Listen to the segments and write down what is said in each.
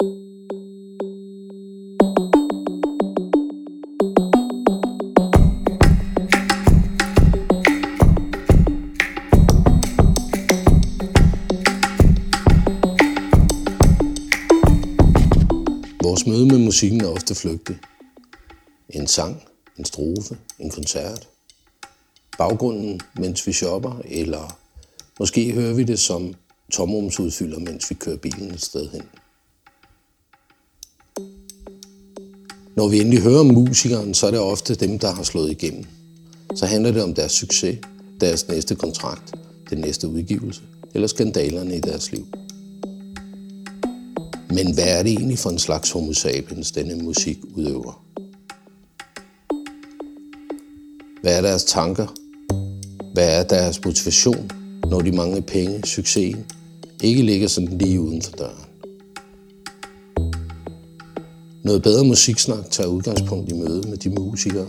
Vores møde med musikken er ofte flygtig. En sang, en strofe, en koncert. Baggrunden, mens vi shopper, eller måske hører vi det som tomrumsudfylder, mens vi kører bilen et sted hen. Når vi endelig hører om musikeren, så er det ofte dem, der har slået igennem. Så handler det om deres succes, deres næste kontrakt, den næste udgivelse eller skandalerne i deres liv. Men hvad er det egentlig for en slags homo sapiens, denne musik udøver? Hvad er deres tanker? Hvad er deres motivation, når de mange penge, succesen, ikke ligger sådan lige uden for døren? Noget bedre musiksnak tager udgangspunkt i møde med de musikere,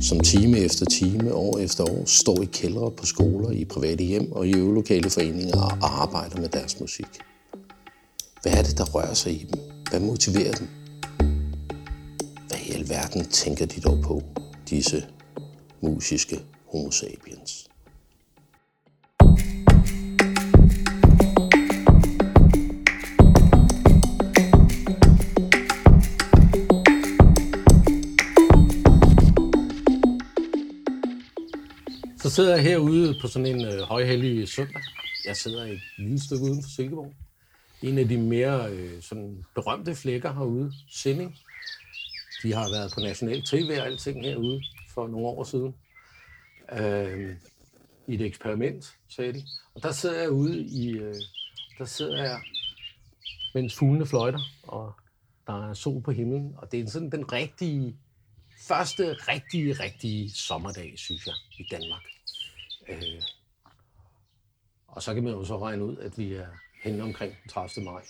som time efter time, år efter år, står i kældre på skoler, i private hjem og i øvelokale foreninger og arbejder med deres musik. Hvad er det, der rører sig i dem? Hvad motiverer dem? Hvad i alverden tænker de dog på, disse musiske homo sapiens? Så sidder jeg herude på sådan en øh, højhellig søndag. Jeg sidder et lille stykke uden for Silkeborg. En af de mere øh, sådan berømte flækker herude, Sinding. De har været på national tv og alting herude for nogle år siden. Øh, I et eksperiment, sagde de. Og der sidder jeg ude i... Øh, der sidder jeg, mens fuglene fløjter, og der er sol på himlen. Og det er sådan den rigtige, første rigtige, rigtige sommerdag, synes jeg, i Danmark. Øh, og så kan man jo så regne ud, at vi er henne omkring 30. maj.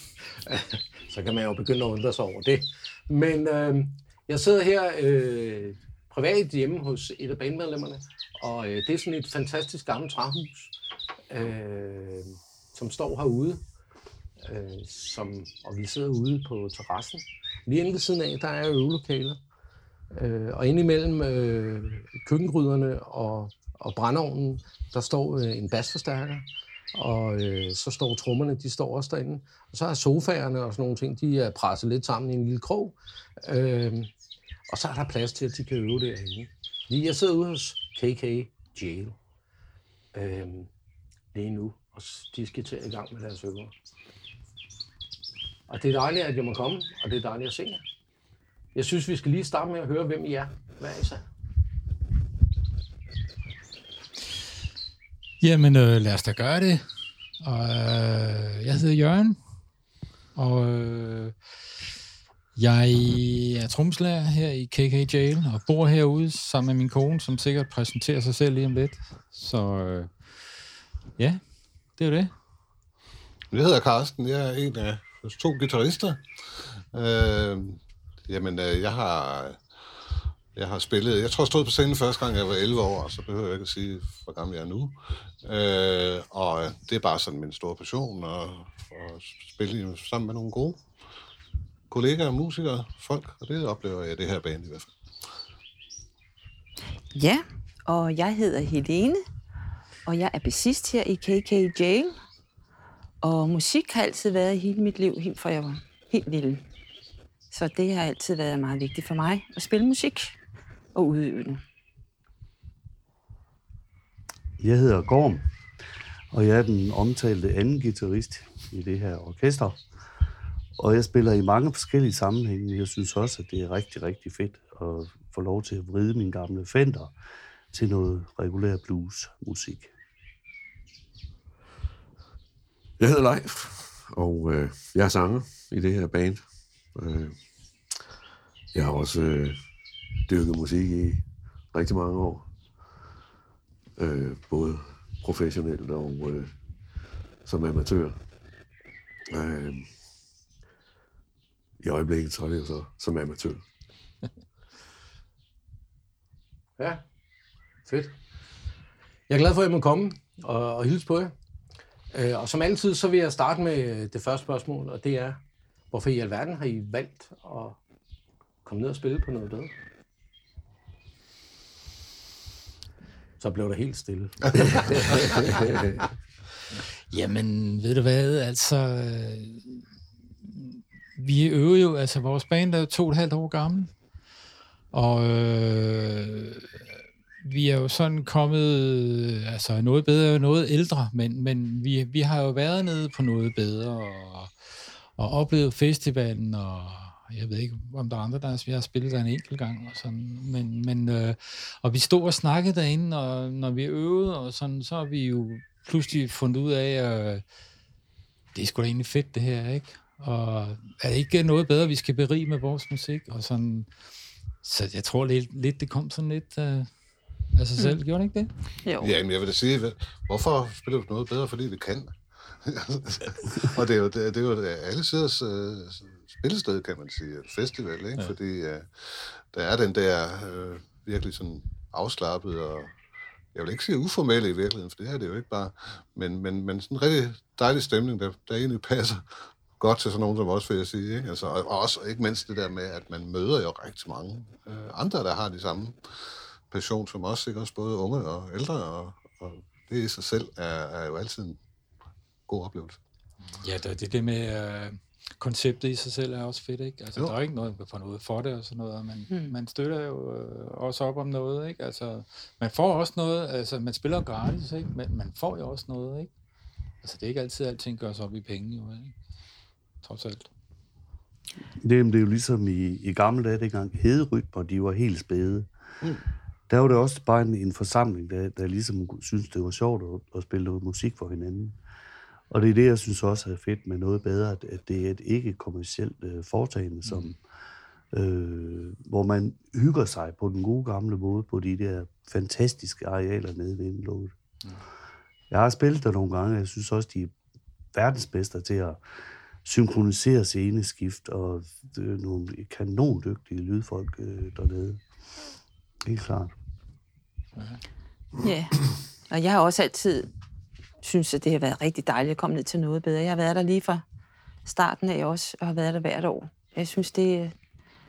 så kan man jo begynde at undre sig over det. Men øh, jeg sidder her øh, privat hjemme hos et af bandmedlemmerne, og øh, det er sådan et fantastisk gammelt træhus, øh, som står herude. Øh, som, og vi sidder ude på terrassen. Lige inde ved siden af, der er øvelokaler. Øh, og indimellem øh, køkkengryderne og, og brændeovnen, der står øh, en basforstærker, og øh, så står trommerne, de står også derinde. Og så er sofaerne og sådan nogle ting, de er presset lidt sammen i en lille krog. Øh, og så er der plads til, at de kan øve derinde. Lige jeg sidder ude hos KK Jail øh, lige nu, og de skal til i gang med deres øver. Og det er dejligt, at jeg må komme, og det er dejligt at se jer. Jeg synes, vi skal lige starte med at høre, hvem I er. Hvad er I så? Jamen, øh, lad os da gøre det. Og, øh, jeg hedder Jørgen, og øh, jeg er tromslærer her i KK Jail, og bor herude sammen med min kone, som sikkert præsenterer sig selv lige om lidt. Så øh, ja, det er det. Jeg hedder Carsten, jeg er en af to guitarister. Øh, jamen, øh, jeg har jeg har spillet, jeg tror, jeg stod på scenen første gang, jeg var 11 år, så behøver jeg ikke at sige, hvor gammel jeg er nu. Øh, og det er bare sådan min store passion, at, at spille sammen med nogle gode kollegaer, musikere, folk, og det oplever jeg det her band i hvert fald. Ja, og jeg hedder Helene, og jeg er bassist her i KK Jail. Og musik har altid været hele mit liv, helt fra jeg var helt lille. Så det har altid været meget vigtigt for mig at spille musik og udøve det. Jeg hedder Gorm, og jeg er den omtalte anden guitarist i det her orkester. Og jeg spiller i mange forskellige sammenhænge. Jeg synes også, at det er rigtig, rigtig fedt at få lov til at vride min gamle Fender til noget regulær blues-musik. Jeg hedder Leif, og øh, jeg er sanger i det her band. Øh, jeg har også øh, dyrket musik i rigtig mange år. Øh, både professionelt og øh, som amatør. Øh, I øjeblikket så er det jo så som amatør. Ja, fedt. Jeg er glad for, at jeg må komme og, og hilse på jer. Øh, og som altid, så vil jeg starte med øh, det første spørgsmål, og det er, Hvorfor i alverden har I valgt at komme ned og spille på noget bedre? Så blev der helt stille. Jamen, ved du hvad, altså... Øh, vi øver jo, altså vores band er jo to og et halvt år gammel. Og øh, vi er jo sådan kommet, øh, altså noget bedre og noget ældre, men, men vi, vi har jo været nede på noget bedre og, og oplevet festivalen, og jeg ved ikke, om der er andre, der vi har spillet der en enkelt gang, og sådan, men, men øh, og vi stod og snakkede derinde, og når vi øvede, og sådan, så har vi jo pludselig fundet ud af, at øh, det er sgu da egentlig fedt det her, ikke? Og er det ikke noget bedre, vi skal berige med vores musik, og sådan, så jeg tror lidt, lidt det kom sådan lidt øh, af sig selv, gjorde det ikke det? Jo. Ja, men jeg vil da sige, hvorfor spiller du noget bedre, fordi vi kan? og det er jo, det, er jo alle siders øh, spillested, kan man sige, festival, ikke? Ja. Fordi øh, der er den der øh, virkelig sådan afslappet og jeg vil ikke sige uformelle i virkeligheden, for det er det jo ikke bare, men, men, men sådan en rigtig dejlig stemning, der, der egentlig passer godt til sådan nogen som os, vil jeg sige. Ikke? Altså, og også ikke mindst det der med, at man møder jo rigtig mange øh, andre, der har de samme passion som os, ikke? også både unge og ældre, og, og det i sig selv er, er jo altid en god oplevelse. Ja, det, det, det med øh, konceptet i sig selv er også fedt, ikke? Altså, Jo. der er ikke noget for noget for det og sådan noget, men Mm. mm. man støtter jo øh, også op om noget, ikke? Altså, man får også noget, altså, man spiller gratis, ikke? Men man får jo også noget, ikke? Altså, det er ikke altid, at alting gøres op i penge, jo, ikke? Trods alt. Det, det er jo ligesom i, i gamle dage, dengang hederytmer, de var helt spæde. Mm. Der var det også bare en, en forsamling, der, der ligesom synes det var sjovt at, at spille noget musik for hinanden. Og det er det, jeg synes også er fedt med noget bedre, at, at det er et ikke-kommercielt øh, foretagende, som, øh, hvor man hygger sig på den gode gamle måde på de der fantastiske arealer nede ved indlåget. Mm. Jeg har spillet der nogle gange, og jeg synes også, de er verdensmester til at synkronisere sceneskift, og det er nogle kanondygtige lydfolk øh, dernede. Helt klart. Ja, og jeg har også altid synes, at det har været rigtig dejligt at komme ned til noget bedre. Jeg har været der lige fra starten af også, og har været der hvert år. Jeg synes, det er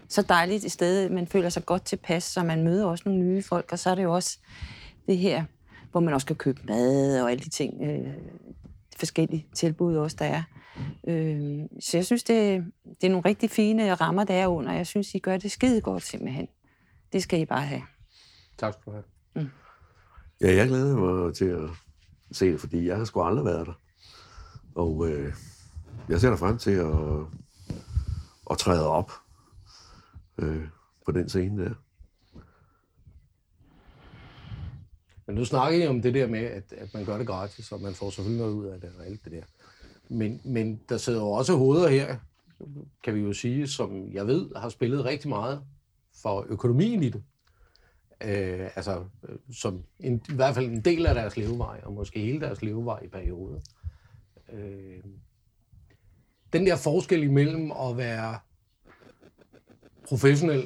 så dejligt et sted. Man føler sig godt tilpas, så man møder også nogle nye folk, og så er det jo også det her, hvor man også kan købe mad og alle de ting, øh, forskellige tilbud også, der er. Øh, så jeg synes, det, det er nogle rigtig fine rammer, der er under. Jeg synes, I gør det skide godt simpelthen. Det skal I bare have. Tak skal du have. Ja, jeg glæder mig til at se det, fordi jeg har sgu aldrig været der. Og øh, jeg ser da frem til at, at træde op øh, på den scene der. Men nu snakker I om det der med, at, at man gør det gratis, og man får selvfølgelig noget ud af det og alt det der. Men, men der sidder jo også hoveder her, kan vi jo sige, som jeg ved har spillet rigtig meget for økonomien i det. Øh, altså, øh, som en, i hvert fald en del af deres levevej, og måske hele deres levevej i perioder. Øh, den der forskel imellem at være professionel,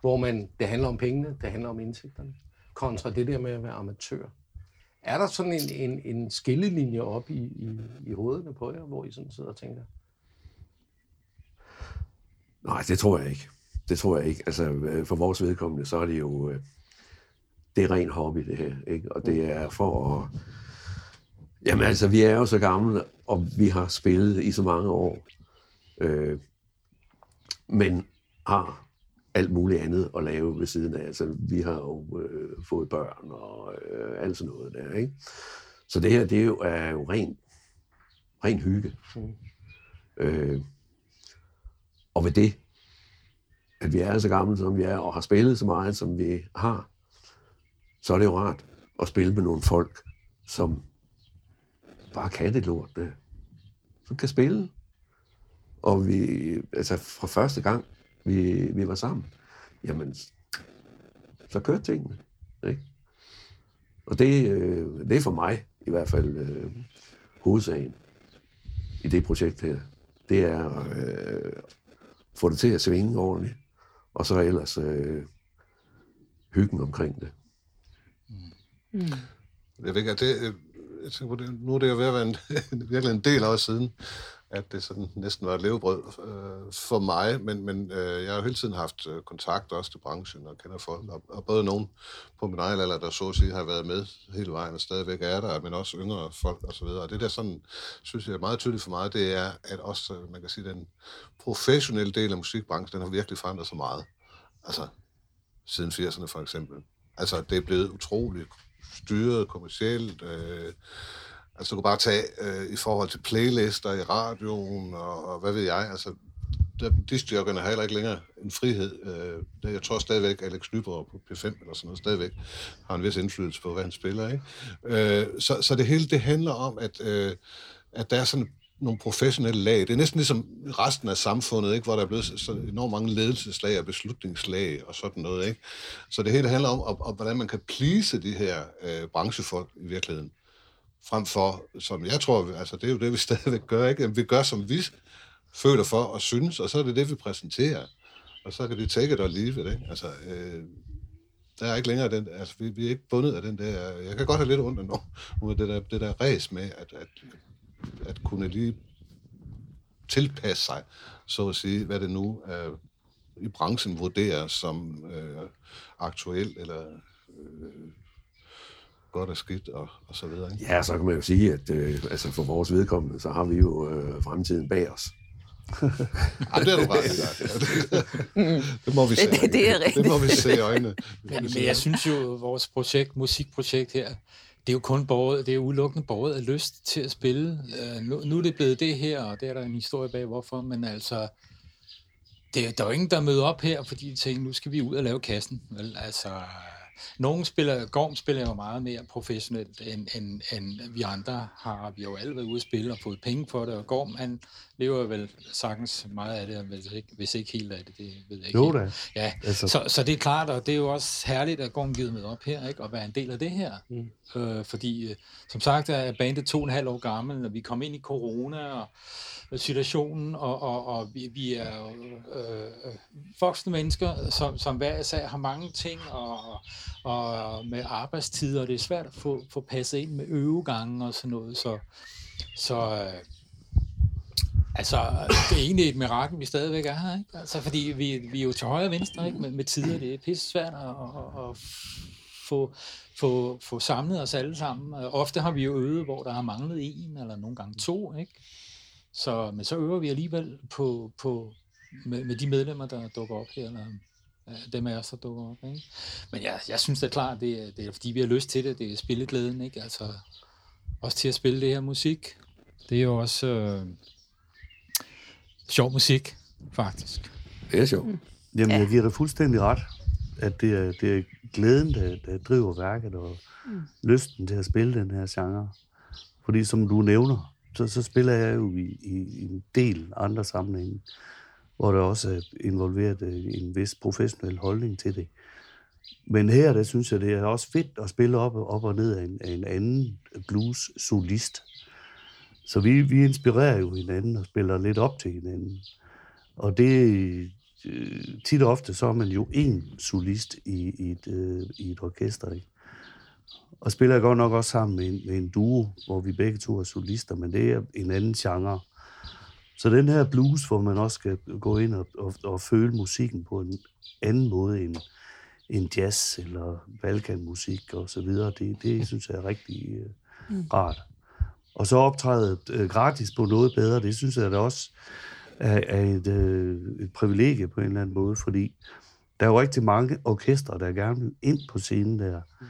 hvor man, det handler om pengene, det handler om indtægterne, kontra det der med at være amatør. Er der sådan en, en, en skillelinje op i, i, i hovederne på jer, hvor I sådan sidder og tænker, Nej, det tror jeg ikke. Det tror jeg ikke. Altså, øh, for vores vedkommende, så er det jo... øh, Det er ren hobby, det her. Ikke? Og det er for at... Jamen altså, vi er jo så gamle, og vi har spillet i så mange år. Øh, men har alt muligt andet at lave ved siden af. Altså, vi har jo øh, fået børn og øh, alt sådan noget der, ikke? Så det her, det er jo, er jo ren, ren hygge. Mm. Øh, og ved det, at vi er så gamle, som vi er, og har spillet så meget, som vi har, så er det jo rart at spille med nogle folk, som bare kan det lort der. Som kan spille. Og vi, altså fra første gang, vi, vi var sammen, jamen, så kørte tingene. Ikke? Og det, øh, det er for mig i hvert fald øh, hovedsagen i det projekt her. Det er at øh, få det til at svinge ordentligt, og så ellers øh, hyggen omkring det. Jeg ved ikke, at det, øh, jeg tænker på det, nu er det jo ved at være en, virkelig en del år siden, at det sådan næsten var et levebrød øh, for mig, men, men øh, jeg har jo hele tiden haft øh, kontakt også til branchen og kender folk, og, og både nogen på min egen alder, der så at sige har været med hele vejen og stadigvæk er der, men også yngre folk og så videre. Og det der sådan, synes jeg er meget tydeligt for mig, det er, at også, øh, man kan sige, den professionelle del af musikbranchen, den har virkelig forandret sig meget. Altså, siden 80'erne for eksempel. Altså, det er blevet utroligt styret kommercielt, øh, Altså, du kan bare tage øh, i forhold til playlister i radioen, og, og hvad ved jeg, altså, discjokerne har heller ikke længere en frihed. Øh, jeg tror stadigvæk, Alex Nyborg på P5 eller sådan noget, stadigvæk har en vis indflydelse på, hvad han spiller. Ikke? Øh, så, så det hele, det handler om, at, øh, at der er sådan nogle professionelle lag. Det er næsten ligesom resten af samfundet, ikke? hvor der er blevet så enormt mange ledelseslag og beslutningslag og sådan noget. Ikke? Så det hele handler om, om, om hvordan man kan plise de her øh, branchefolk i virkeligheden frem for, som jeg tror, altså det er jo det, vi stadigvæk gør, ikke? Vi gør, som vi føler for og synes, og så er det det, vi præsenterer. Og så kan de take it or leave it, ikke? Altså, øh, der er ikke længere den, altså vi, vi er ikke bundet af den der, jeg kan godt have lidt ondt af nu, det der, det der ræs med, at, at, at kunne lige tilpasse sig, så at sige, hvad det nu er, i branchen vurderer som øh, aktuel eller øh, godt og skidt og, og så videre. Ikke? Ja, så kan man jo sige, at øh, altså for vores vedkommende, så har vi jo øh, fremtiden bag os. ja, det er du ret Det må vi se. Det, det er rigtigt. Det må vi se i øjnene. Men, men jeg synes jo, vores projekt, musikprojekt her, det er jo kun borget, det er udelukkende borget af lyst til at spille. Uh, nu, nu er det blevet det her, og det er der en historie bag, hvorfor, men altså, det, der er jo ingen, der møder op her, fordi de tænker, nu skal vi ud og lave kassen. Vel? Altså, nogle spiller, Gorm spiller jo meget mere professionelt, end, end, end vi andre har. Vi har jo alle været ude at spille og fået penge for det, og Gorm, han lever vel sagtens meget af det, hvis ikke, hvis ikke helt af det, det ved jeg ikke. Jo da. Ja, altså. så, så det er klart, og det er jo også herligt, at Gorm givet med op her, ikke? og være en del af det her. Mm. Øh, fordi, øh, som sagt, er bandet to og en halv år gammel, når vi kom ind i corona, og situationen, og, og, og vi, vi er øh, øh, voksne mennesker, som, som hver især har mange ting, og, og med arbejdstider, og det er svært at få, få passet ind med øvegange og sådan noget, så, så øh, altså, det er egentlig et mirakel, vi stadigvæk er her, ikke? Altså, fordi vi, vi er jo til højre og venstre, ikke? Med, med tider, det er pisse svært at, at, at få, få, få samlet os alle sammen. Ofte har vi jo øvet, hvor der har manglet en, eller nogle gange to, ikke? Så, men så øver vi alligevel på, på, med, med de medlemmer, der dukker op her, eller dem af os, der dukker op. Ikke? Men jeg, jeg synes det er klart, det er, det er fordi, vi har lyst til det. Det er spilleglæden, ikke? Altså, også til at spille det her musik. Det er jo også øh, sjov musik, faktisk. Det er sjovt. Mm. Jamen, jeg giver dig fuldstændig ret, at det er, det er glæden, der, der driver værket, og mm. lysten til at spille den her genre. Fordi som du nævner, så, så spiller jeg jo i, i, i en del andre sammenhænge, hvor der også er involveret øh, en vis professionel holdning til det. Men her, der synes jeg, det er også fedt at spille op, op og ned af en, af en anden blues-solist. Så vi, vi inspirerer jo hinanden og spiller lidt op til hinanden. Og det øh, tit og ofte, så er man jo en solist i, i, et, øh, i et orkester. Ikke? Og spiller jeg godt nok også sammen med en, med en duo, hvor vi begge to er solister, men det er en anden genre. Så den her blues, hvor man også skal gå ind og, og, og føle musikken på en anden måde end, end jazz eller balkanmusik og så videre, det, det synes jeg er rigtig uh, rart. Og så optræde uh, gratis på noget bedre, det synes jeg da også er, er et, uh, et privilegie på en eller anden måde, fordi der er jo rigtig mange orkestre, der gerne vil ind på scenen der. Mm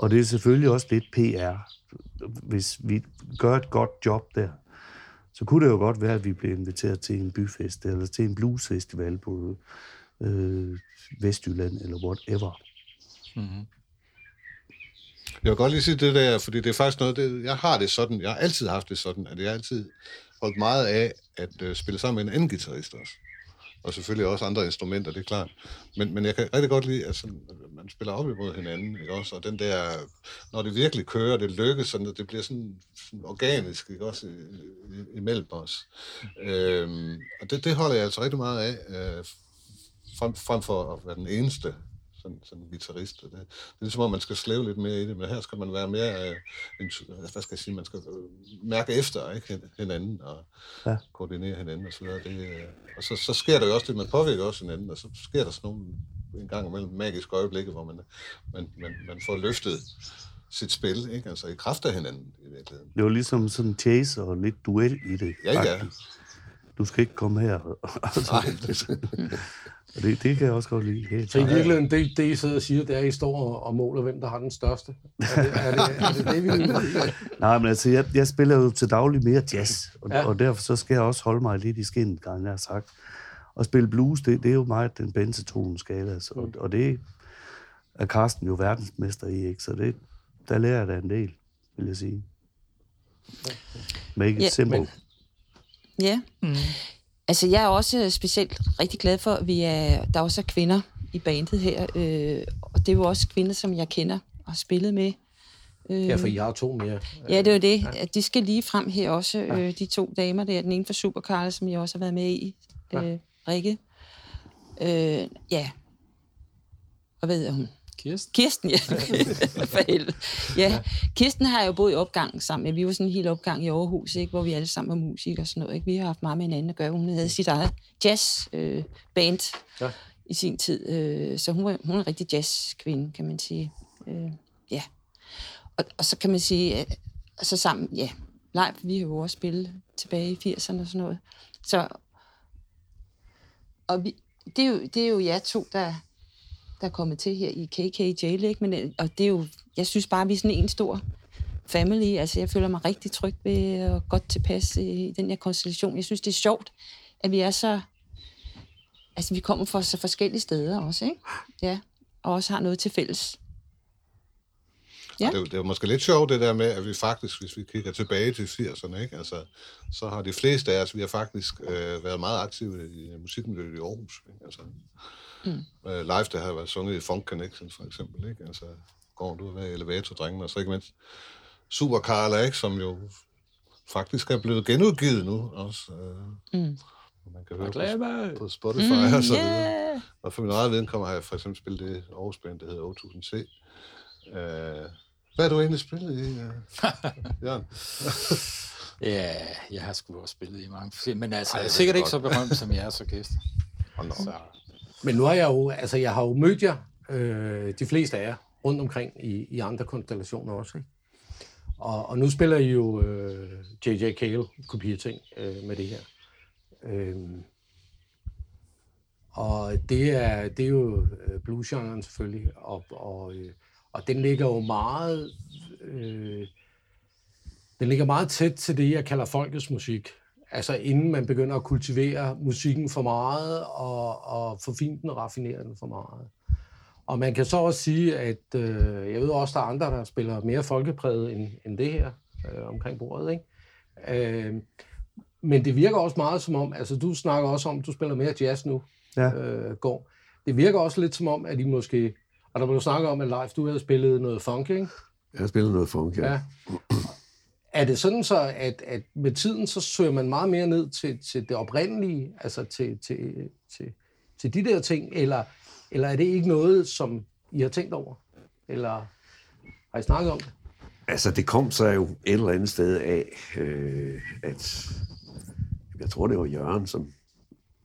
og det er selvfølgelig også lidt PR. Hvis vi gør et godt job der, så kunne det jo godt være, at vi bliver inviteret til en byfest eller til en bluesfestival på øh, Vestjylland eller whatever. Mm-hmm. Jeg vil godt lige sige det der, fordi det er faktisk noget, det, jeg har det sådan, jeg har altid haft det sådan, at jeg altid holdt meget af at øh, spille sammen med en anden guitarist også og selvfølgelig også andre instrumenter, det er klart. Men, men jeg kan rigtig godt lide, at sådan, man spiller op imod hinanden, ikke også? Og den der, når det virkelig kører, det lykkes, sådan, det bliver sådan, sådan organisk, ikke også, imellem os. Øhm, og det, det holder jeg altså rigtig meget af, øh, frem, frem for at være den eneste, sådan, sådan guitarist. Det, det er ligesom, om man skal slæve lidt mere i det, men her skal man være mere, øh, en, hvad skal jeg sige, man skal øh, mærke efter ikke, hin- hinanden og Ja. koordinere hinanden og så videre. Det, øh, og så, så sker der jo også det, man påvirker også hinanden, og så sker der sådan nogle en gang imellem magiske øjeblikke, hvor man, man, man, man får løftet sit spil, ikke? altså i kraft af hinanden i virkeligheden. Det var ligesom sådan en chase og lidt duel i det. Ja, ja. Du skal ikke komme her. Altså, Nej, det, det, kan jeg også godt lide. Helt Så i virkeligheden, det, det I sidder og siger, det er, at I står og- og måler, hvem der har den største. Er det er det, er det, det vi? Nej, men altså, jeg, jeg spiller jo til daglig mere jazz, og, Ja. og derfor så skal jeg også holde mig lidt i skinnet, gang jeg har sagt. Og spille blues, det, det er jo meget den benzetone skala, så, Mm. og, og det er Carsten jo verdensmester i, ikke? Så det, der lærer jeg da en del, vil jeg sige. Make it Ja, simple. men- Ja. Mm. Altså, jeg er også specielt rigtig glad for, at vi er, der også er kvinder i bandet her. Øh, og det er jo også kvinder, som jeg kender og har spillet med. Øh, Ja, for I har to mere. Ja, det er jo det. At de skal lige frem her også, øh, de to damer der. Den ene fra Supercarl, som jeg også har været med i. Øh, Rikke. Øh, ja. Og hvad hedder hun? Kirsten? Kirsten, ja. For helvede. Ja, Kirsten har jo boet i opgangen sammen med. Vi var sådan en hel opgang i Aarhus, ikke? hvor vi alle sammen var musikere og sådan noget. Ikke? Vi har haft meget med hinanden at gøre. Hun havde sit eget jazzband øh, band Ja. i sin tid. Øh, så hun var, hun er en rigtig jazzkvinde, kan man sige. Øh, ja. Og, og så kan man sige, øh, så sammen, ja, live, vi har jo også spillet tilbage i 80'erne og sådan noget. Så, og vi, det, er jo, det er jo jer to, der, der er kommet til her i KK Jail, ikke? Men, øh, og det er jo, jeg synes bare, vi er sådan en stor family. Altså, jeg føler mig rigtig tryg ved og godt tilpas i den her konstellation. Jeg synes, det er sjovt, at vi er så... Altså, vi kommer fra så forskellige steder også, ikke? Ja, og også har noget til fælles. Ja. Det, er det er måske lidt sjovt det der med, at vi faktisk, hvis vi kigger tilbage til 80'erne, ikke? Altså, så har de fleste af os, vi har faktisk øh, været meget aktive i musikmiljøet i Aarhus. Ikke? Altså, mm. øh, live, der har været sunget i Funk Connection for eksempel. Ikke? Altså, går du ved elevatordrengene, og så ikke mindst Super Carla, ikke? som jo faktisk er blevet genudgivet nu også. Øh, Mm. Man kan høre på, på Spotify mm, og så videre. Yeah. Og for min eget viden har jeg for eksempel spillet det Aarhus Band, der hedder 8000C. Øh, hvad har du egentlig spillet i, uh, Jørgen? Ja, jeg har sgu også spillet i mange forskellige, men altså, Ej, det er sikkert ikke godt. så berømt som jeres orkester. Da op. Så, men nu har jeg jo, altså jeg har jo mødt jer, øh, de fleste af jer, rundt omkring i, i andre konstellationer også, ikke? Og, og nu spiller I jo øh, J.J. Cale kopier-ting øh, med det her. Øh, og det er, det er jo øh, bluesgenren selvfølgelig, og, og, øh, og den ligger jo meget, øh, den ligger meget tæt til det, jeg kalder folkets musik. Altså inden man begynder at kultivere musikken for meget, og, og forfine den og raffinere den for meget. Og man kan så også sige, at øh, jeg ved også, der er andre, der spiller mere folkepræget end, end det her øh, omkring bordet. Ikke? Øh, men det virker også meget som om, altså du snakker også om, at du spiller mere jazz nu, Ja. øh, går. Det virker også lidt som om, at I måske, og der blev snakket om, at live, du havde spillet noget funk, ikke? Jeg har spillet noget funk, ja. Ja. Er det sådan så, at, at med tiden, så søger man meget mere ned til, til det oprindelige, altså til, til, til, til de der ting, eller, eller er det ikke noget, som I har tænkt over? Eller har I snakket om det? Altså, det kom så jo et eller andet sted af, øh, at jeg tror, det var Jørgen, som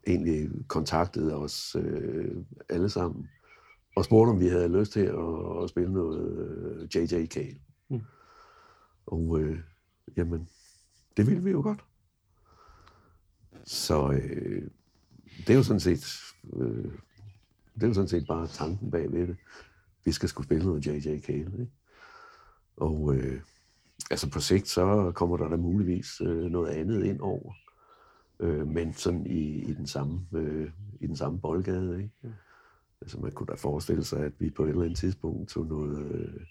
egentlig kontaktede os øh, alle sammen og spurgte, om vi havde lyst til at, at spille noget øh, J.J. Cale. Mm. Og øh, jamen, det ville vi jo godt. Så øh, det er jo sådan set øh, det er jo sådan set bare tanken bag ved det. Vi skal skulle spille noget J.J. Cale, ikke? Og øh, altså på sigt, så kommer der da muligvis øh, noget andet ind over. Øh, men sådan i, i, den samme, øh, i den samme boldgade, ikke? Altså man kunne da forestille sig, at vi på et eller andet tidspunkt tog noget øh,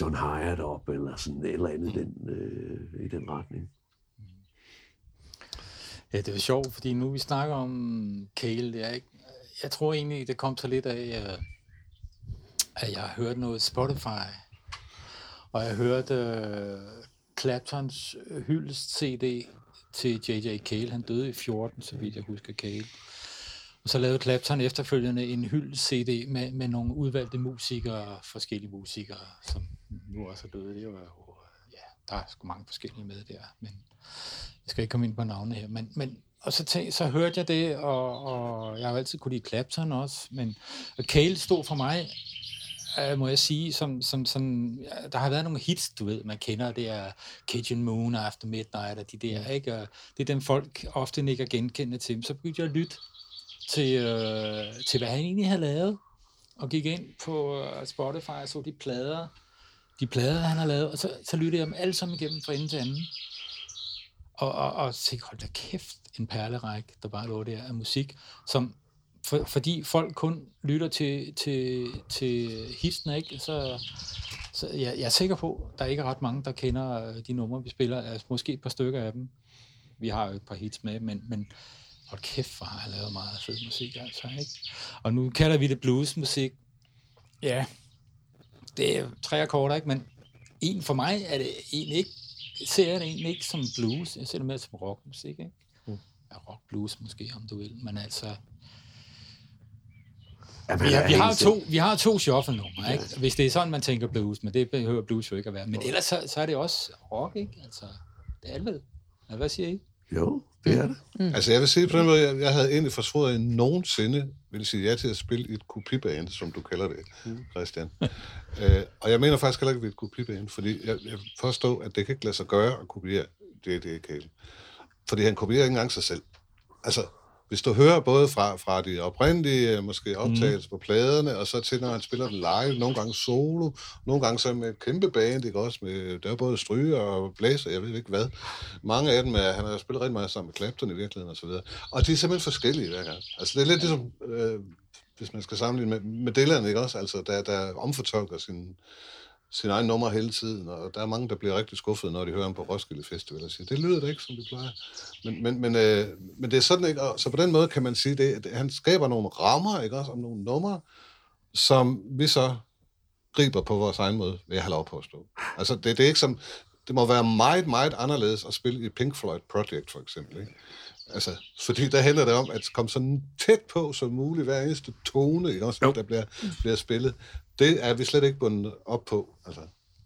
John Hyatt op, eller sådan et eller andet i den, øh, i den retning. Ja, det er sjovt, fordi nu vi snakker om Kale, jeg, ikke, jeg tror egentlig, det kom så lidt af, øh, at jeg har hørt noget Spotify, og jeg hørte uh, Claptons hyldest CD til J.J. Cale. Han døde i 14, så vidt jeg husker Cale. Og så lavede Clapton efterfølgende en hyldt CD med, med nogle udvalgte musikere, forskellige musikere, som nu også er døde. Det var jo, ja, der er sgu mange forskellige med der, men jeg skal ikke komme ind på navne her. Men, men og så, tænk, så hørte jeg det, og, og jeg har jo altid kunne lide Clapton også, men og Cale stod for mig, øh, må jeg sige, som, som sådan, ja, der har været nogle hits, du ved, man kender, det er Cajun Moon, After Midnight, og de der, ikke? Og det er dem folk ofte nikker genkendende til. Så begyndte jeg at lytte til, øh, til hvad han egentlig havde lavet, og gik ind på øh, Spotify og så de plader, de plader, han har lavet, og så, så lyttede jeg dem alle sammen igennem fra ende til anden. Og, og, og tænkte, hold da kæft, en perlerække, der bare lå der af musik, som for, fordi folk kun lytter til, til, til histen, ikke? Så, så jeg, jeg er sikker på, at der er ikke ret mange, der kender øh, de numre, vi spiller. Altså, måske et par stykker af dem. Vi har jo et par hits med, men, men hold kæft, hvor har jeg lavet meget fed musik, altså, ikke? Og nu kalder vi det bluesmusik. Ja, det er tre akkorder, ikke? Men en for mig er det egentlig ikke, ser jeg det egentlig ikke som blues. Jeg ser det mere som rockmusik, ikke? Mm. Ja, rock blues måske, om du vil. Men altså, Ja, vi har, vi har to, vi har to shuffle-numre, ikke? Hvis det er sådan, man tænker blues, men det behøver blues jo ikke at være. Men ellers så, så er det også rock, ikke? Altså, det er. Ja, hvad siger I? Jo, det er det. Mm. Altså, jeg vil sige på den måde, jeg, jeg havde egentlig forsvoret, at jeg nogensinde ville sige ja til at spille i et kopiband, som du kalder det, Christian. øh, og jeg mener faktisk heller ikke, at vi er et kopiband, fordi jeg, jeg forstår, at det kan ikke lade sig gøre at kopiere det, det er. Fordi han kopierer ikke engang sig selv. Altså, hvis du hører både fra, fra de oprindelige måske optagelser mm. på pladerne, og så til, når han spiller det live, nogle gange solo, nogle gange så med et kæmpe band, ikke også? Med, der er både stryger og blæser, jeg ved ikke hvad. Mange af dem, er, han har spillet rigtig meget sammen med Clapton i virkeligheden og så videre. Og de er simpelthen forskellige hver gang. Altså det er lidt ligesom, øh, hvis man skal sammenligne med, med Dylan, ikke også? Altså der, der omfortolker sin, sin egen nummer hele tiden, og der er mange, der bliver rigtig skuffet, når de hører ham på Roskilde Festival og siger, det lyder da ikke, som det plejer. Men, men, men, øh, men det er sådan ikke, og så på den måde kan man sige, det, at han skaber nogle rammer, ikke også, om nogle numre, som vi så griber på vores egen måde, vil jeg have lov på at stå. Altså, det, det er ikke som, det må være meget, meget anderledes at spille i Pink Floyd Project, for eksempel, ikke? Altså, fordi der handler det om at komme så tæt på som muligt hver eneste tone, ikke? Også, der bliver, bliver spillet. Det er vi slet ikke bundet op på, altså,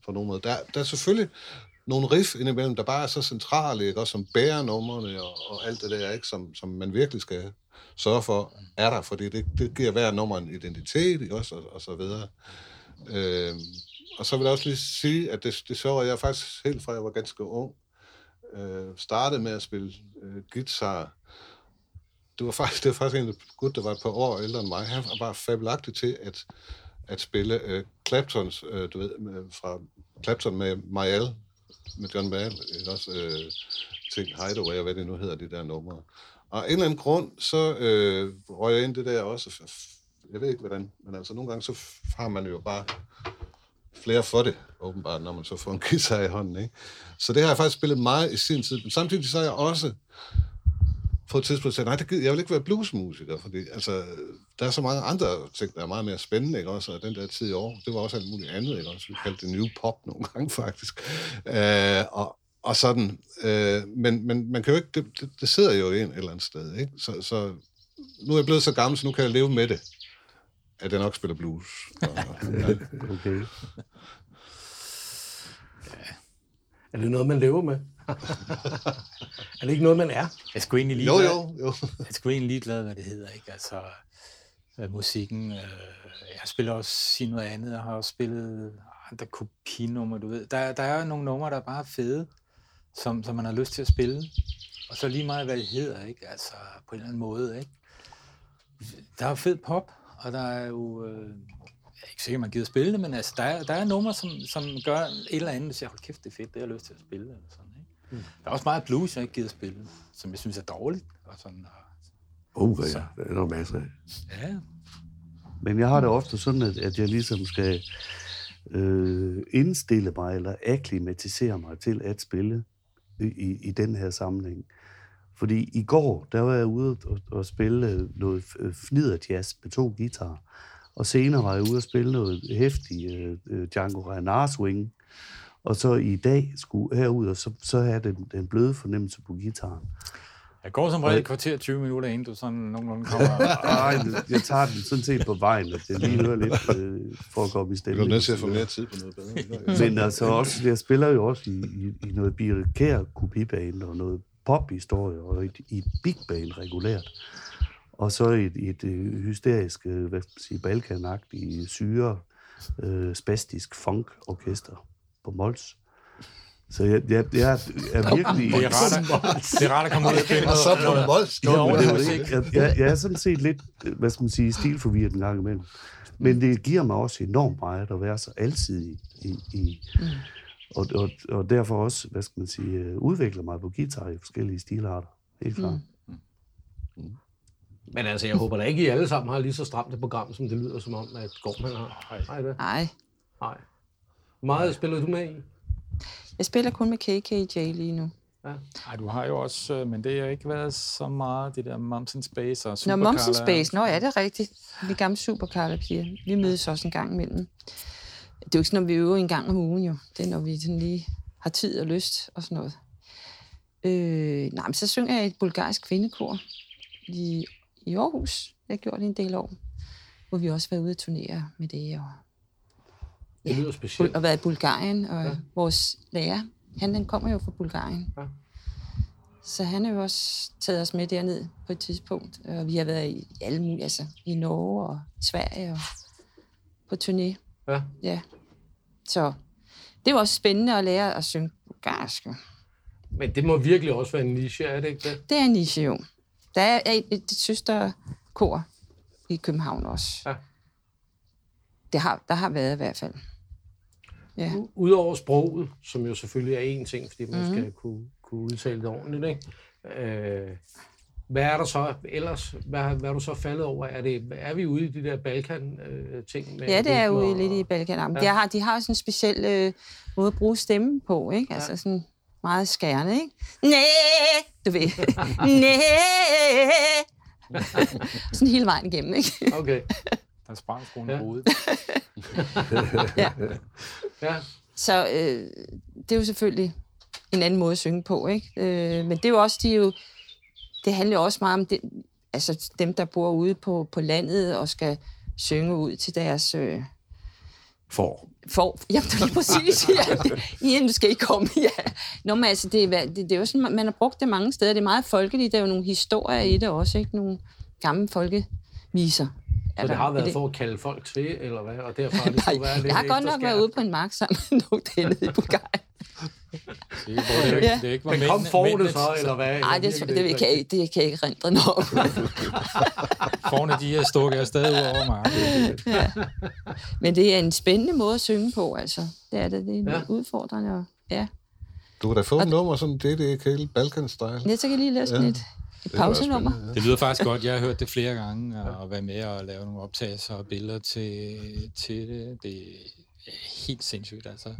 på nogen måde. Der, der er selvfølgelig nogle riff indimellem, der bare er så centrale, ikke? Også som bærer numrene og, og alt det der, ikke? Som, som man virkelig skal sørge for, er der, fordi det, det giver hver nummer en identitet, ikke? Også, og, og så videre. Øhm, og så vil jeg også lige sige, at det, det sjove, jeg faktisk helt fra jeg var ganske ung, øh, startede med at spille øh, guitar. Det var faktisk, det var faktisk en gut, der var et par år ældre end mig. Han var bare fabelagtig til at, at spille øh, Claptons, øh, du ved, med, fra Clapton med Mayall, med John Mayall, eller også øh, ting, Hideaway og hvad det nu hedder, de der numre. Og af en eller anden grund, så øh, røg jeg ind det der også. Jeg ved ikke, hvordan, men altså nogle gange, så har man jo bare flere for det, åbenbart, når man så får en guitar i hånden. Ikke? Så det har jeg faktisk spillet meget i sin tid. Men samtidig så har jeg også på et tidspunkt sagt, nej, det gider, jeg vil ikke være bluesmusiker, fordi altså, der er så mange andre ting, der er meget mere spændende, ikke også? Og den der tid i år, det var også alt muligt andet, ikke også? Vi kaldte det new pop nogle gange, faktisk. Øh, og, og sådan. Øh, men, men man kan jo ikke, det, det, det sidder jo ind et eller andet sted, ikke? Så, så nu er jeg blevet så gammel, så nu kan jeg leve med det at jeg nok spiller blues. Og, ja. Okay. Er det noget, man lever med? er det ikke noget, man er? Jeg er sgu egentlig Jo, ligeglad. jo, jo. Jeg er sgu egentlig ligeglad, hvad det hedder, ikke? Altså, øh, musikken. Øh, jeg spiller også sige noget andet. Jeg har også spillet andre kopinummer, du ved. Der, der er nogle numre, der er bare fede, som, som man har lyst til at spille. Og så lige meget, hvad det hedder, ikke? Altså, på en eller anden måde, ikke? Der er jo fed pop, og der er jo... Øh, jeg er ikke sikker, man gider spille det, men altså, der, er, der er numre, som, som gør et eller andet, der siger, hold kæft, det er fedt, det har jeg lyst til at spille. Eller sådan, ikke? Mm. Der er også meget blues, jeg ikke gider spille, som jeg synes er dårligt. Og sådan, og, Uh, ja, Så. der er der masser af. ja, Men jeg har det ofte sådan, at, at jeg ligesom skal øh, indstille mig eller akklimatisere mig til at spille i, i, i den her sammenhæng. Fordi i går, der var jeg ude og, og spille noget f- fniderjazz med to guitarer. Og senere var jeg ude og spille noget hæftig øh, øh, Django Reinhardt swing. Og så i dag skulle herud, og så, så er den, den bløde fornemmelse på gitaren. Jeg går som regel et kvarter 20 minutter, inden du sådan nogenlunde kommer... Ej, jeg tager den sådan set på vejen, at det lige hører lidt øh, for at komme i stemning. er nødt til at få mere tid på noget bedre. Men altså også, jeg spiller jo også i, i, i noget birikær kopibane og noget pophistorie og i, i big band regulært. Og så et, et, øh, hysterisk, øh, hvad skal man sige, balkanagtigt syre, øh, spastisk funk-orkester på Mols. Så jeg, jeg, jeg er virkelig... Det er rart, at, det er rart at komme ud og spille Og så på noget. Mols. noget Jeg, jeg, jeg, er sådan set lidt, hvad skal man sige, stilforvirret en gang imellem. Men det giver mig også enormt meget at være så alsidig i, i og, og, og derfor også, hvad skal man sige, øh, udvikler mig på guitar i forskellige stilarter. Helt klart. Men altså, jeg håber da ikke, I alle sammen har lige så stramt et program, som det lyder som om, at Gorman har. Nej, det. Nej, Nej. Meget spiller du med i? jeg spiller kun med KKJ lige nu. Ej, du har jo også, øh, men det har ikke været så meget, det der Mums in Space og Nå, Super Mums in Carla. Space. Nå, ja, det er rigtigt. Vi er gamle superkarlepiger. Vi mødes også en gang imellem. Det er jo ikke sådan, at vi øver en gang om ugen, jo. Det er, når vi sådan lige har tid og lyst og sådan noget. Øh, nej, men så synger jeg i et bulgarsk kvindekor i, i Aarhus. Det har jeg gjort i en del år. Hvor vi også har været ude at turnere med det. Og, Det lyder specielt. og været i Bulgarien. Og ja. vores lærer, han, han kommer jo fra Bulgarien. Ja. Så han har jo også taget os med derned på et tidspunkt. Og vi har været i alle mulige, altså i Norge og Sverige og på turné. Ja. Ja. Så det var også spændende at lære at synge bulgarsk. Men det må virkelig også være en niche, er det ikke det? Det er en niche jo. Der er et, et, søsterkor i København også. Ja. Det har, der har været i hvert fald. Ja. Udover sproget, som jo selvfølgelig er en ting, fordi man mm. skal kunne, kunne udtale det ordentligt, ikke? Øh, hvad er der så ellers? Hvad, hvad er du så faldet over? Er, det, er vi ude i de der Balkan-ting? Ja, det er jo lidt i Balkan. Ja. De, har, de har sådan en speciel øh, måde at bruge stemmen på, ikke? Altså sådan meget skærende, ikke? Næ, du ved. Næ. sådan hele vejen igennem, ikke? Okay, Der sprang skruen Ja. ja. hovedet. ja. ja. Så øh, det er jo selvfølgelig en anden måde at synge på, ikke? Øh, men det er jo også, de er jo, det handler også meget om det, altså dem, der bor ude på, på landet og skal synge ud til deres... Øh, For. for, ja, det er lige præcis, ja. ja, nu skal I komme, ja. Nå, men altså, det, er, det, det er jo sådan, man har brugt det mange steder. Det er meget folkeligt. Der er jo nogle historier i det også, ikke? Nogle gamle folkeviser. Så det har været for at kalde folk til, eller hvad? Og derfor har det skulle være lidt Jeg har godt nok været ude på en mark sammen med nogle dernede i Bulgarien. Det er, det, ikke, Ja. det er ikke, Men kom mændene- for det mændene- så, eller hvad? Nej, det, det, det, kan jeg, ikke- det kan jeg ikke noget om. Forne, de er stukket afsted ud over marken. ja. Men det er en spændende måde at synge på, altså. Det er det. Det er Ja. ja. udfordrende. Og, ja. Du kan da få et nummer som det, det er Kæle Balkan-style. Jeg så kan jeg lige læse Ja. ja. et, et pausenummer. Det lyder faktisk godt. Jeg har hørt det flere gange, og været med og lave nogle optagelser og billeder til, til det. Det helt sindssygt, altså.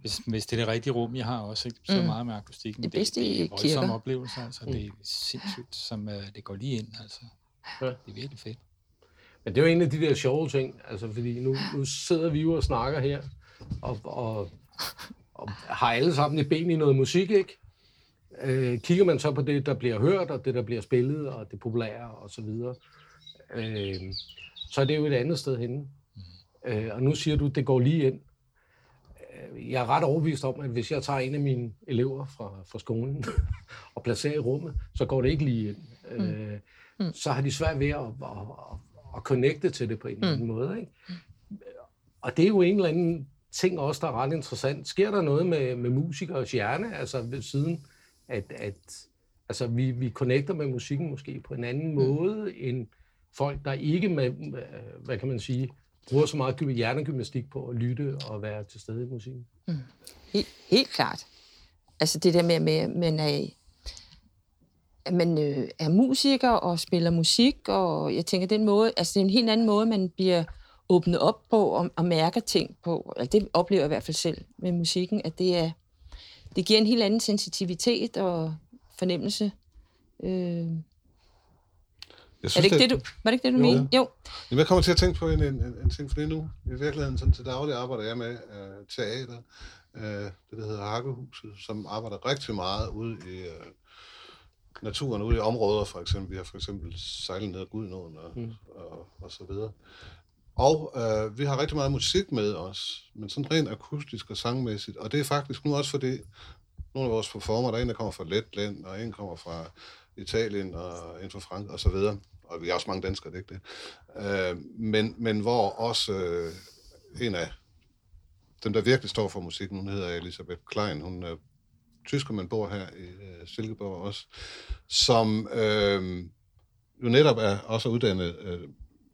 Hvis, hvis det er det rigtige rum, jeg har også, ikke? så Mm. meget med akustikken. Det bedste det, det er voldsomme kirker. oplevelser, altså. Det er sindssygt, som uh, det går lige ind, altså. Ja. Det er virkelig fedt. Men det er jo en af de der sjove ting, altså fordi nu, nu sidder vi jo og snakker her, og, og, og har alle sammen et ben i noget musik, ikke? Øh, kigger man så på det, der bliver hørt, og det, der bliver spillet, og det populære, og så videre, øh, så er det jo et andet sted henne. Øh, og nu siger du, det går lige ind. Øh, Jeg er ret overbevist om, at hvis jeg tager en af mine elever fra, fra skolen og placerer i rummet, så går det ikke lige ind. Øh, så har de svært ved at, at, at, at connecte til det på en eller anden måde. Ikke? Og det er jo en eller anden ting også, der er ret interessant. Sker der noget med, med musikers hjerne, altså ved siden, at, at altså, vi, vi connecter med musikken måske på en anden måde, end folk, der ikke med, hvad kan man sige, bruger så meget hjernegymnastik på at lytte og være til stede i musikken. Mm. Helt, helt klart. Altså det der med, med man er, at man øh, er musiker og spiller musik, og jeg tænker, den måde, altså det er en helt anden måde, man bliver åbnet op på og, og mærker ting på. Altså, det oplever jeg i hvert fald selv med musikken, at det er, det giver en helt anden sensitivitet og fornemmelse. Øh, er Jeg det ikke det, du, var det ikke det, du Jo. mente? Jo. Jamen, jeg kommer til at tænke på en, en, en, en ting for det nu. I virkeligheden, sådan til daglig arbejder jeg med uh, teater, uh, det der hedder Hakkehuset, som arbejder rigtig meget ude i, uh, naturen ude i områder, for eksempel. Vi har for eksempel sejlet ned ad Gudnåen og, mm. og, og så videre. Og øh, vi har rigtig meget musik med os, men sådan rent akustisk og sangmæssigt. Og det er faktisk nu også fordi, nogle af vores performer, der er en, der kommer fra Letland, og en kommer fra Italien, og en fra Frankrig, og så videre. Og vi er også mange danskere, det er ikke det. Øh, men, men hvor også øh, en af dem, der virkelig står for musikken, hun hedder Elisabeth Klein, hun er tysker, men bor her i øh, Silkeborg også, som øh, jo netop er også uddannet øh,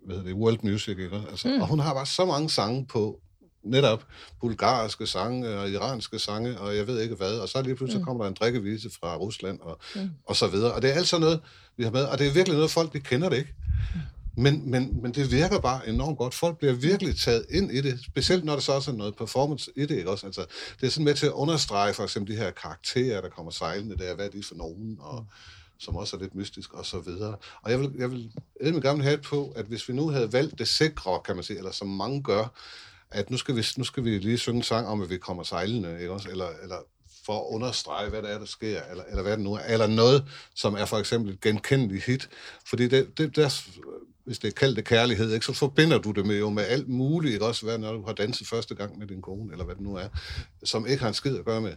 hvad hedder det, world music, ikke? Altså, mm. og hun har bare så mange sange på netop bulgarske sange og iranske sange, og jeg ved ikke hvad, og så lige pludselig mm. kommer der en drikkevise fra Rusland, og, mm. og så videre. Og det er alt sådan noget, vi har med, og det er virkelig noget, folk de kender det ikke. Men, men, men det virker bare enormt godt. Folk bliver virkelig taget ind i det, specielt når der så også er noget performance i det, ikke også? Altså, det er sådan med til at understrege for eksempel de her karakterer, der kommer sejlende der, hvad er de for nogen, og som også er lidt mystisk, og så videre. Og jeg vil, jeg vil med gamle hat på, at hvis vi nu havde valgt det sikre, kan man sige, eller som mange gør, at nu skal vi, nu skal vi lige synge en sang om, at vi kommer sejlende, ikke også? Eller, eller for at understrege, hvad der er, der sker, eller, eller hvad det nu er, eller noget, som er for eksempel et genkendeligt hit. Fordi det, det, der, hvis det er kaldt kærlighed, ikke, så forbinder du det med, jo med alt muligt, ikke også, hvad, når du har danset første gang med din kone, eller hvad det nu er, som ikke har en skid at gøre med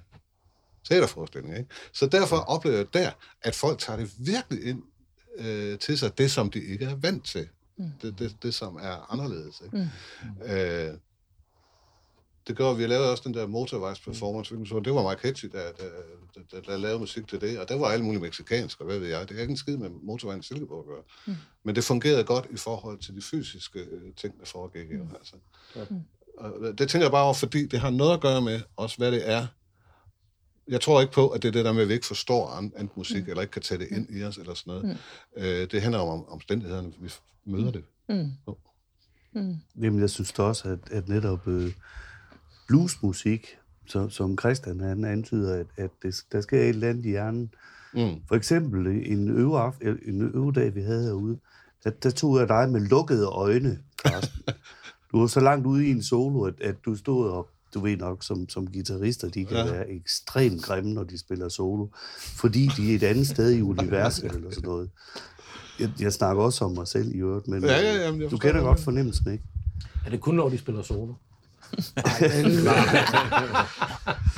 teaterforestilling. Ikke? Så derfor oplever jeg der, at folk tager det virkelig ind øh, til sig, det som de ikke er vant til. Mm. Det, det, det, som er anderledes. Ikke? Mm. Øh, det gør, vi lavede også den der motorvejsperformance, mm. så det var Mike Hedge, der, der, der, der, der lavede musik til det, og der var alt muligt meksikansk, og hvad ved jeg. Det er ikke en skid med motorvejen i Silkeborg at gøre. Mm. Men det fungerede godt i forhold til de fysiske øh, ting, der foregik. Mm. Altså. Mm. Og det tænker jeg bare over, fordi det har noget at gøre med også, hvad det er. Jeg tror ikke på, at det er det der med, at vi ikke forstår andet musik, mm. eller ikke kan tage det ind i os, eller sådan noget. Mm. Øh, det handler om omstændighederne, vi møder det. Mm. Mm. Jamen, jeg synes også, at, at netop... Øh, bluesmusik, som, som Christian han antyder, at, at det, der sker et eller andet i hjernen. Mm. For eksempel en, øve, en øvedag, vi havde herude, der, der tog jeg dig med lukkede øjne, Carsten. du var så langt ude i en solo, at, at du stod og du ved nok, som, som guitarister, de kan ja. være ekstremt grimme, når de spiller solo, fordi de er et andet sted i universet eller sådan noget. Jeg, jeg snakker også om mig selv i øvrigt, men ja, ja, jamen, du kender godt fornemmelsen, ikke? Er det kun, når de spiller solo?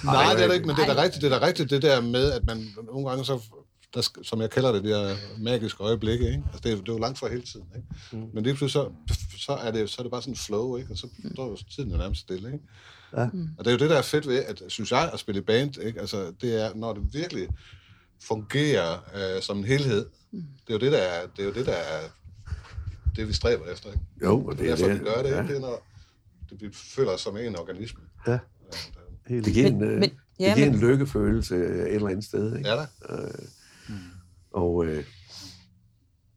Nej, det er det ikke, men det er da rigtigt, det er da rigtigt, det der med, at man nogle gange så der, som jeg kalder det, det der magiske øjeblikke, ikke? Altså, det, er, det er jo langt fra hele tiden, ikke? Mm. Men lige pludselig, så, så, er det, så er det bare sådan en flow, ikke? Og så står jo tiden jo nærmest stille, ikke? Ja. Mm. Og det er jo det, der er fedt ved, at, synes jeg, at spille band, ikke? Altså, det er, når det virkelig fungerer øh, som en helhed. Mm. Det er jo det, der er, det er jo det, der er, det vi stræber efter, ikke? Jo, og det er derfor, det. vi gør det, ja. det er, når, vi føler os som en organisme. Ja. Helt det giver en, men, men, ja, det giver men... en lykkefølelse et eller andet sted. Ikke? Ja da. Øh, mm. Og øh,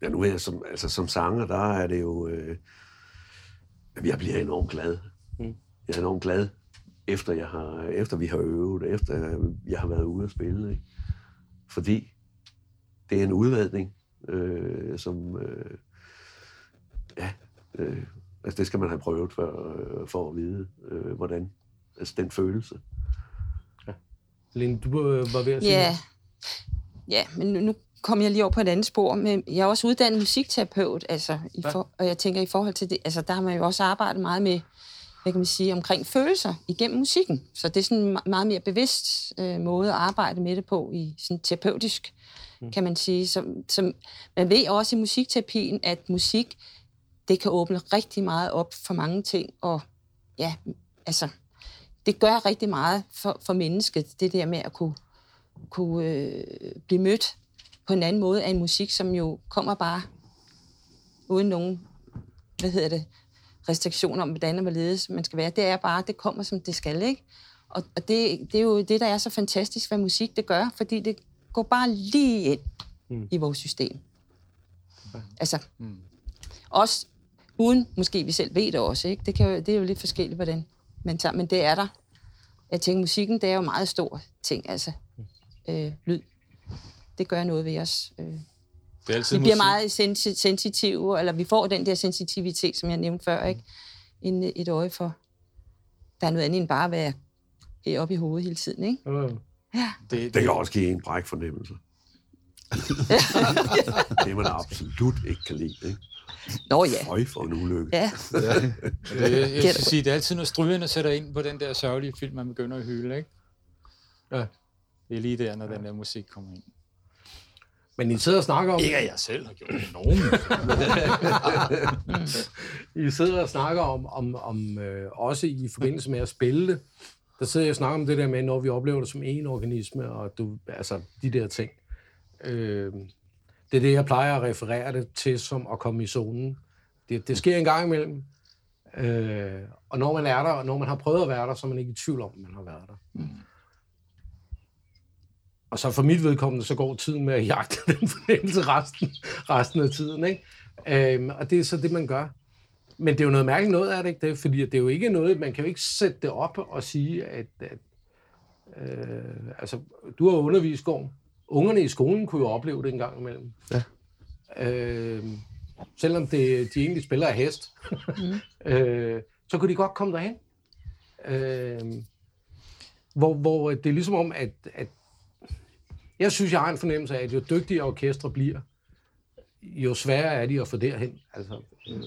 ja, nu er jeg som, altså, som sanger, der er det jo... Øh, jeg bliver enormt glad. Mm. Jeg er enormt glad, efter, jeg har, efter vi har øvet, efter jeg har været ude at spille. Ikke? Fordi det er en udvadning, øh, som... Øh, ja, øh, Altså det skal man have prøvet for, øh, for at vide, øh, hvordan, altså den følelse. Ja. Lene, du øh, var ved at sige Ja, ja men nu, nu kom jeg lige over på et andet spor, men jeg er også uddannet musikterapeut, altså, i for, og jeg tænker i forhold til det, altså der har man jo også arbejdet meget med, hvad kan man sige, omkring følelser igennem musikken. Så det er sådan en meget mere bevidst øh, måde at arbejde med det på, i sådan terapeutisk, mm. kan man sige. Som, som, man ved også i musikterapien, at musik det kan åbne rigtig meget op for mange ting, og ja, altså, det gør rigtig meget for, for mennesket, det der med at kunne, kunne øh, blive mødt på en anden måde af en musik, som jo kommer bare uden nogen, hvad hedder det, restriktioner om, hvordan og hvorledes man skal være. Det er bare, det kommer som det skal, ikke? Og, og det, det er jo det, der er så fantastisk, hvad musik det gør, fordi det går bare lige ind mm. i vores system. Okay. Altså, mm. også uden måske vi selv ved det også. Ikke? Det, kan jo, det er jo lidt forskelligt, hvordan man tager, men det er der. Jeg tænker, musikken, det er jo meget stor ting, altså. Øh, lyd. Det gør noget ved os. Øh. Det er altid vi bliver musik. meget sensitive, eller vi får den der sensitivitet, som jeg nævnte før, ikke? Inden et øje for, der er noget andet end bare at være heroppe i hovedet hele tiden, ikke? Mm. Ja. Det, det, det kan også give en bræk fornemmelse. det man absolut ikke kan lide. Ikke? Nå ja. Øj for en ulykke. Ja, Det, jeg Gæt- skal sige, det er altid, når strygerne sætter ind på den der sørgelige film, man begynder at hylde, ikke? Ja. Det er lige der, når den der musik kommer ind. Men I sidder og snakker om... Ikke at jeg selv har gjort det nogen. I sidder og snakker om, om, om øh, også i forbindelse med at spille det, der sidder jeg og snakker om det der med, når vi oplever det som en organisme, og du, altså de der ting. Øh, det er det, jeg plejer at referere det til som at komme i zonen. Det, det sker en gang imellem, øh, og når man er der, og når man har prøvet at være der, så er man ikke i tvivl om, at man har været der. Mm. Og så for mit vedkommende, så går tiden med at jagte den fornemmelse resten, resten af tiden. Ikke? Øhm, og det er så det, man gør. Men det er jo noget mærkeligt noget af det, ikke? Det, er, fordi det er jo ikke noget, man kan jo ikke sætte det op og sige, at, at øh, altså, du har undervist Gorm. Ungerne i skolen kunne jo opleve det en gang imellem. Ja. Øh, selvom det, de egentlig spiller af hest, mm. øh, så kunne de godt komme derhen. Øh, hvor, hvor det er ligesom om, at, at jeg synes, jeg har en fornemmelse af, at jo dygtigere orkestre bliver, jo sværere er de at få derhen. Altså, øh,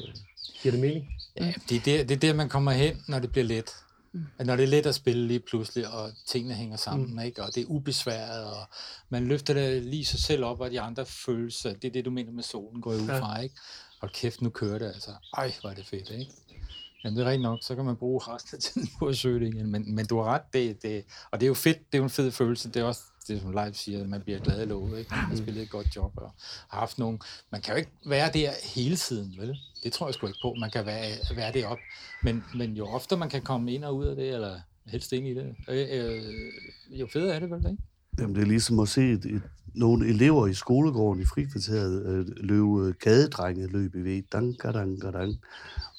giver det mening? Ja, det, er der, det er der, man kommer hen, når det bliver let. At når det er let at spille lige pludselig, og tingene hænger sammen, mm. ikke? og det er ubesværet, og man løfter det lige sig selv op, og de andre følelser, det er det, du mener med solen, går jeg ud Ja. fra, ikke? Og kæft, nu kører det altså. Ej, hvor er det fedt, ikke? Jamen, det er rigtigt nok, så kan man bruge resten af tiden på at søge det igen, men, men du har ret, det, det, og det er jo fedt, det er jo en fed følelse, det er også det, som Leif siger, at man bliver glad i låget, ikke? Man har spillet et godt job, og har haft nogle, man kan jo ikke være der hele tiden, vel? Det tror jeg sgu ikke på, man kan være, være det op, men, men jo ofte man kan komme ind og ud af det, eller helst ind i det, øh, øh, jo federe er det vel, ikke? Jamen, det er ligesom at se et, et, nogle elever i skolegården i frikvarteret øh, løbe gadedrenge løb i ved. Dang, dang, dang.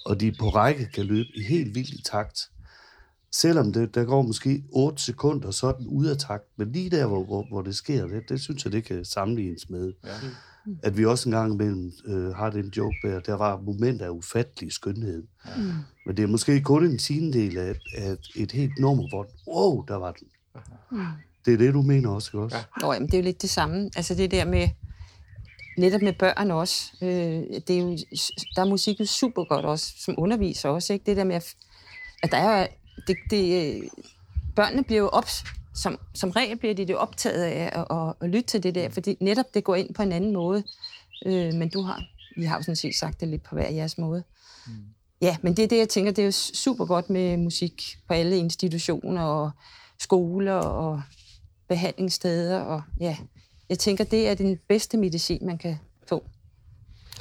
Og de på række kan løbe i helt vildt i takt. Selvom det, der går måske 8 sekunder, så er den ude af takt. Men lige der, hvor, hvor, hvor det sker, det, det synes jeg, det kan sammenlignes med. Ja. At vi også en gang imellem øh, har den joke der, der var momenter af ufattelig skønhed. Mm. Men det er måske kun en tiendel af, af et helt nummer, hvor, wow, der var den. Mm. Det er det, du mener også, ikke også? Ja. Nå, jamen, det er jo lidt det samme. Altså det der med, netop med børn også, øh, det er jo, der er musik jo super godt også, som underviser også, ikke? Det der med, at, at der er, det, det, øh, børnene bliver jo op, som, som regel bliver de det optaget af at, at, at lytte til det der, fordi netop det går ind på en anden måde. Øh, men du har, I har jo sådan set sagt det lidt på hver jeres måde. Mm. Ja, men det er det, jeg tænker, det er jo super godt med musik på alle institutioner og skoler og behandlingssteder. Og ja, jeg tænker, det er den bedste medicin, man kan få.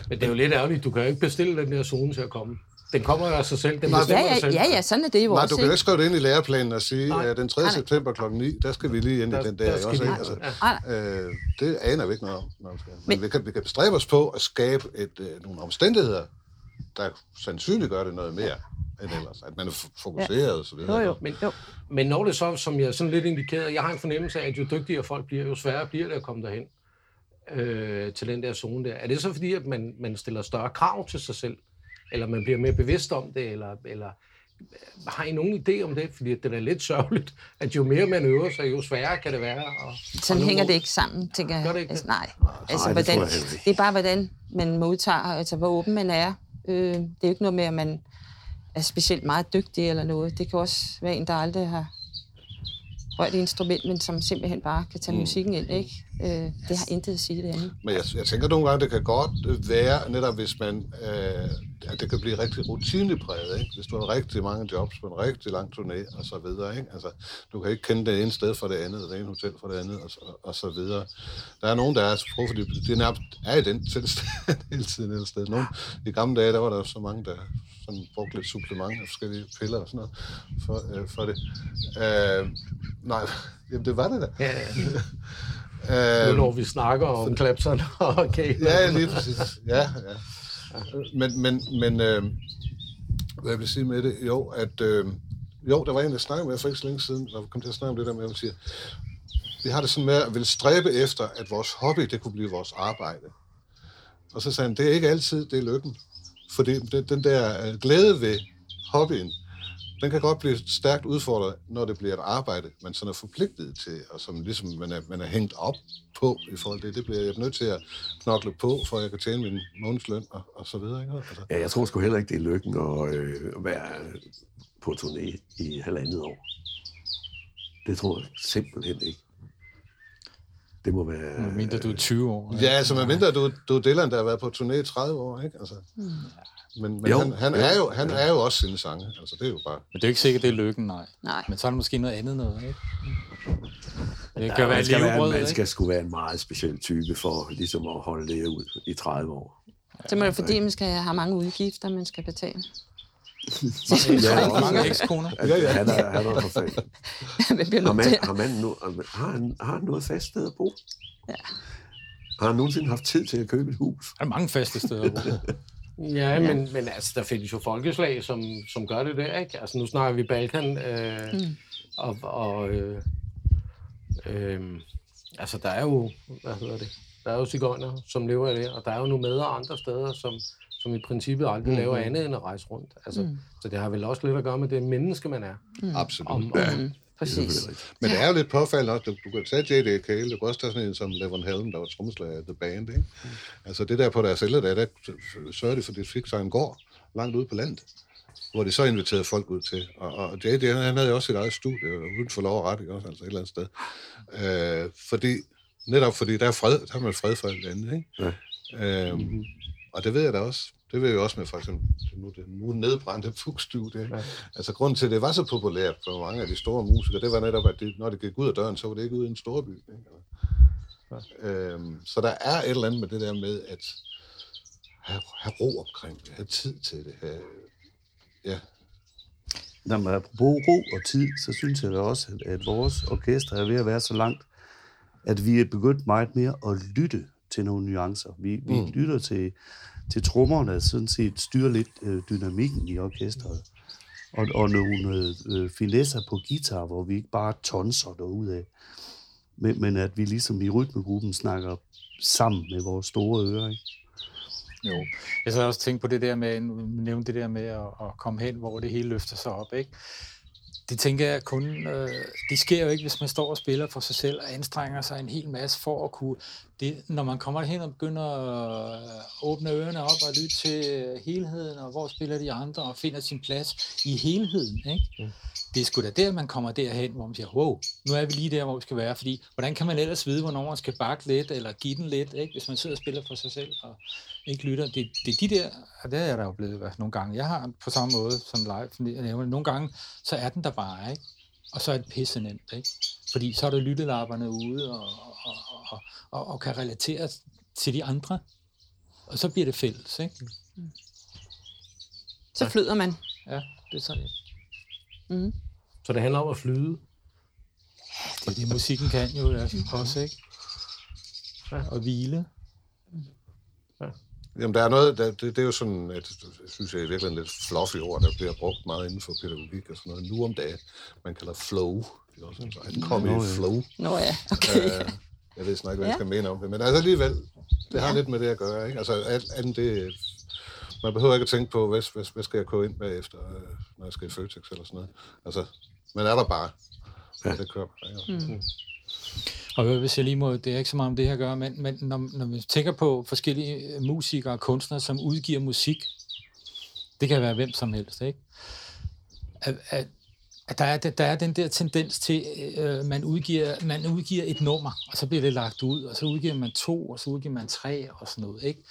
Men det er jo lidt ærgerligt, du kan jo ikke bestille den der zone til at komme. Den kommer jo af sig selv, den Nej, Ja, ja, selv. ja, ja, sådan er det jo Nej, også. du kan jo ikke skrive det ind i læreplanen og sige, Nej. at den 3. Nej, september kl. 9, der skal vi lige ind i Der- den der der. Også, ikke? altså, Nej, øh, det aner vi ikke noget om. når vi skal. Men, Men- vi, kan, vi kan bestræbe os på at skabe et, øh, nogle omstændigheder, der sandsynligt gør det noget mere end ellers. At man er fokuseret og så videre. Jo, jo. Men, men når det så, som jeg sådan lidt indikerede, jeg har en fornemmelse af, at jo dygtigere folk bliver, jo sværere bliver det at komme derhen øh, til den der zone der. Er det så fordi, at man, man stiller større krav til sig selv? Eller man bliver mere bevidst om det? Eller, eller har I nogen idé om det? Fordi det er lidt sørgeligt, at jo mere man øver sig, jo sværere kan det være. Og, Sådan hænger det ikke sammen, tænker jeg. Gør det ikke altså, det? nej, altså, det hvordan, ikke. det er bare, hvordan man modtager, altså hvor åben man er. Øh, det er jo ikke noget med, at man er specielt meget dygtig eller noget. Det kan også være en, der aldrig har rørt instrument, men som simpelthen bare kan tage mm. musikken ind. Ikke? Øh, det har intet at sige det andet. Men jeg, jeg tænker nogle gange, det kan godt være, netop hvis man, øh, at det kan blive rigtig rutinepræget, ikke? Hvis du har rigtig mange jobs på en rigtig lang turné, og så videre, ikke? Altså, du kan ikke kende det ene sted fra det andet, det ene hotel fra det andet, og så, og så videre. Der er nogen, der er så pro, fordi de nærmest er i den tilstand hele tiden et sted. Nogle, I gamle dage, der var der så mange, der sådan brugte lidt supplement af forskellige piller og sådan noget for, øh, for det. Øh, nej, jamen det var det da. Ja, ja. Øh, når vi snakker om Clapton og okay. Ja, lige præcis. Ja, ja. Men, men, men øh, hvad jeg vil sige med det? Jo, at... Øh, jo, der var en, der snakkede med for ikke så længe siden, når vi kom til at snakke om det der med, at siger, vi har det sådan med at vil stræbe efter, at vores hobby, det kunne blive vores arbejde. Og så sagde han, det er ikke altid, det er lykken. Fordi den, den der øh, glæde ved hobbyen, den kan godt blive stærkt udfordret, når det bliver et arbejde, man sådan er forpligtet til, og som ligesom man er, man er hængt op på i forhold til det. Det bliver jeg nødt til at knokle på, for at jeg kan tjene min månedsløn og, og så videre. Ikke? Altså, Ja, jeg tror sgu heller ikke, det er lykken at øh, være på turné i halvandet år. Det tror jeg simpelthen ikke. Det må være... Mindre du er 20 år. ja, altså med mindre du, du er Dylan, der har været på turné i 30 år, ikke? Altså, men men Jo, han, han, jo. er jo, han er jo også sine sange. Altså, det er jo bare... Men det er jo ikke sikkert, det er lykken, nej. Nej. Men så er der måske noget andet noget, ikke? Det Ja, kan være man, skal være, levebrød, man ikke? skal sgu være en meget speciel type for ligesom at holde det ud i 30 år. Så må det fordi, man skal have mange udgifter, man skal betale. Ja, Mange, mange ekskoner. Ja, ja. Han er, han er for fanden. Man bliver Har, man, har, man nu, har, han, har han noget fast sted at bo? Ja. Har han nogensinde haft tid til at købe et hus? Der er mange faste steder. hvor- Ja, men, men altså, der findes jo folkeslag, som, som gør det der, ikke? Altså, nu snakker vi Balkan, øh, mm. og, og øh, øh, altså, der er jo, hvad hedder det, der er jo cigøjner, som lever af det, og der er jo nomader andre steder, som, som i princippet aldrig laver andet end at rejse rundt. Altså, mm. Så det har vel også lidt at gøre med det menneske, man er. Absolut. Om, om, Præcis. Men det er jo lidt påfaldende også. Du, du kan tage J.D. Cale, du kan også tage sådan en som Levon Helm, der var trommeslager af The Band, ikke? Altså det der på deres ældre dage, der sørger de for, at de fik sig en gård langt ude på landet, hvor de så inviterede folk ud til. Og, og J.D. han han havde jo også sit eget studie, uden for lov og ret, ikke også? Altså et eller andet sted. Øh, fordi, netop fordi der er fred, der er man fred for alt andet, ikke? Ja. Øhm, og det ved jeg da også. Det ved jeg også med for eksempel nu, det nu nedbrændte Fugstudie. Ja. Altså grunden til, at det var så populært for mange af de store musikere, det var netop, at det, når det gik ud af døren, så var det ikke ude i en storby. Ikke? Ja. Øhm, så der er et eller andet med det der med at have, have ro omkring det, have tid til det. Have, ja, Når man apropos ro og tid, så synes jeg da også, at, at vores orkester er ved at være så langt, at vi er begyndt meget mere at lytte til nogle nuancer. Vi, vi mm. lytter til, til trommerne, sådan set styrer lidt øh, dynamikken i orkestret. Og, og nogle øh, finesser på guitar, hvor vi ikke bare tonser derudad, men, men at vi ligesom i rytmegruppen snakker sammen med vores store ører. Ikke? Jo. Jeg så også tænkt på det der med, nu nævnte det der med at, at komme hen, hvor det hele løfter sig op, ikke? Det tænker jeg kun, øh, det sker jo ikke, hvis man står og spiller for sig selv og anstrenger sig en hel masse for at kunne, det, når man kommer hen og begynder at åbne ørerne op og lytte til helheden, og hvor spiller de andre, og finder sin plads i helheden, ikke? Mm. Det er sgu da der, man kommer derhen, hvor man siger, wow, nu er vi lige der, hvor vi skal være, fordi hvordan kan man ellers vide, hvornår man skal bakke lidt, eller give den lidt, ikke? hvis man sidder og spiller for sig selv, og ikke lytter. Det, det er de der, og det er jeg da oplevet fald nogle gange. Jeg har på samme måde som live, fordi jeg nævner, nogle gange, så er den der bare, ikke? Og så er det pisse nemt, ikke? Fordi så er der lyttelapperne ude, og, og, og, og, og kan relatere til de andre. Og så bliver det fælles, ikke? Så flyder man. Ja, det er sådan. Mm. så det handler om at flyde. Det er det, musikken kan jo også, ikke? Og hvile. Jamen, der er noget, der, det, det er jo sådan, at, jeg synes jeg, er virkelig lidt fluffy ord, der bliver brugt meget inden for pædagogik og sådan noget. Nu om dagen, man kalder flow. Det er også en sådan, kom i flow. Nå ja, okay. Øh, jeg ved snart ikke, hvad jeg Ja. skal mene om det, men altså alligevel, det har lidt med det at gøre, ikke? Altså, alt, andet det, man behøver ikke at tænke på, hvad, hvad, hvad skal jeg gå ind bagefter, øh, når jeg skal i Føtex eller sådan noget. Altså, man er der bare. Ja. Det kører bare, ja. Mm. Og hvis jeg lige må, det er ikke så meget om det her at gøre, men, men når, når vi tænker på forskellige øh, musikere og kunstnere, som udgiver musik, det kan være hvem som helst, ikke? At, at, at der, er, der er den der tendens til, at øh, man, udgiver, man udgiver et nummer, og så bliver det lagt ud, og så udgiver man to, og så udgiver man tre, og sådan noget, ikke?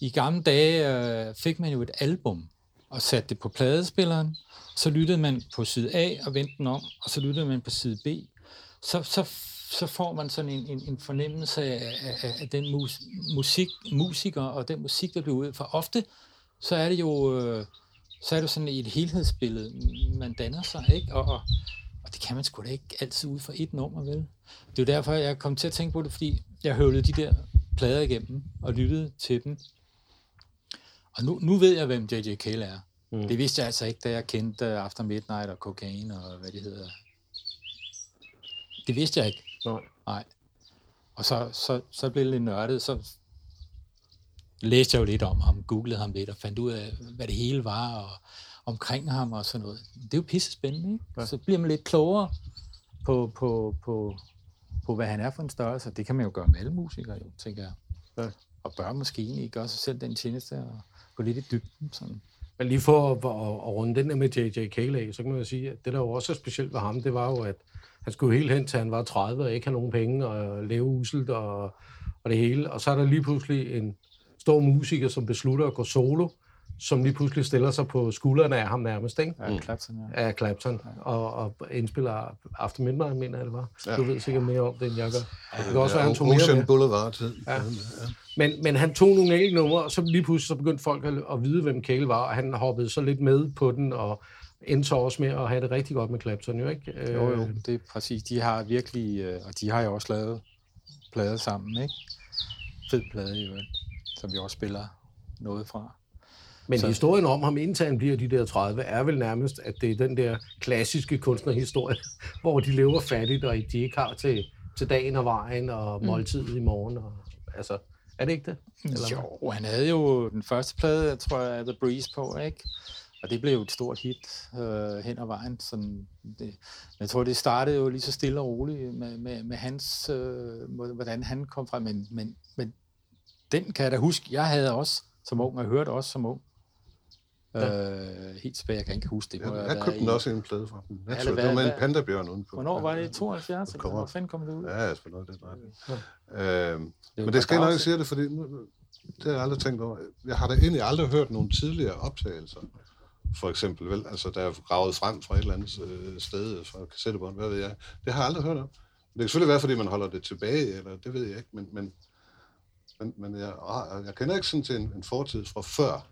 I gamle dage øh, fik man jo et album, og satte det på pladespilleren, så lyttede man på side A og vendte den om, og så lyttede man på side B. Så, så, så får man sådan en, en, en fornemmelse af, af, af den mus, musik, musiker og den musik, der bliver ud. For ofte, så er det jo øh, så er det sådan et helhedsbillede, man danner sig, ikke? Og, og, og det kan man sgu da ikke altid ud for et nummer, vel? Det er jo derfor, jeg kom til at tænke på det, fordi jeg høvlede de der plader igennem og lyttede til dem. Og nu, nu ved jeg, hvem J.J. Cale er. Mm. Det vidste jeg altså ikke, da jeg kendte After Midnight og Cocaine og hvad det hedder. Det vidste jeg ikke. Nej. Nej. Og så, så, så blev det lidt nørdet, så læste jeg jo lidt om ham, googlede ham lidt og fandt ud af, hvad det hele var og omkring ham og sådan noget. Det er jo pisse spændende, ikke? Ja. Så bliver man lidt klogere på, på, på, på, hvad han er for en størrelse. Det kan man jo gøre med alle musikere, jo, tænker jeg. Ja. Og bør måske egentlig gøre sig selv den tjeneste og gå lidt i dybden. Sådan. Men lige for at, at, at runde den der med J.J. Cale af, så kan man jo sige, at det der jo også er specielt ved ham, det var jo, at han skulle helt hen til han var 30 og ikke have nogen penge og leve uselt og, og det hele. Og så er der lige pludselig en stor musiker, som beslutter at gå solo, som lige pludselig stiller sig på skuldrene af ham nærmest, ikke? Ja, Clapton, ja. Af Clapton, og, og indspiller After Midnight, mener jeg det var. Ja. Du ved sikkert mere om det, end jeg gør. Det kan også være, han tog mere Ocean med. Boulevard. Ja. Ja. Men, men han tog nogle enkelte numre, og så lige pludselig så begyndte folk at, at vide, hvem Cale var, og han hoppede så lidt med på den, og endte så også med at have det rigtig godt med Clapton, jo ikke? Jo, jo, Øh, det er præcis. De har virkelig, øh, og de har jo også lavet plader sammen, ikke? Fed plade i øvrigt, som vi også spiller noget fra. Men Så- historien om ham, indtil han bliver de der 30, er vel nærmest, at det er den der klassiske kunstnerhistorie, hvor de lever fattigt, og de ikke har til, til dagen og vejen og måltid i morgen. Og, altså, er det ikke det? Eller? Jo, han havde jo den første plade, jeg tror jeg, The Breeze på, ikke? Og det blev jo et stort hit øh, hen ad vejen. Sådan det, jeg tror, det startede jo lige så stille og roligt med, med, med hans, øh, hvordan han kom frem. Men, men, men den kan jeg da huske, jeg havde også som ung, og hørte også som ung. Øh, helt tilbage, jeg kan ikke huske det. må Jeg, købte den i- også i en plade fra dem. Jeg tror, det var med en pandabjørn udenpå. Hvornår var det? i 72? Det Eller hvor fanden kom det ud? Ja, jeg spiller den retning. Ja. Øhm, jo men det skal jeg nok sige det, fordi nu- det har jeg aldrig tænkt over. Jeg har da egentlig aldrig hørt nogle tidligere optagelser, for eksempel, vel? Altså, der er gravet frem fra et eller andet øh, sted, øh, fra kassettebånd, hvad ved jeg. Det har jeg aldrig hørt om. Det kan selvfølgelig være, fordi man holder det tilbage, eller det ved jeg ikke, men, men, men, men jeg, ah, jeg kender ikke sådan til en, en fortid fra før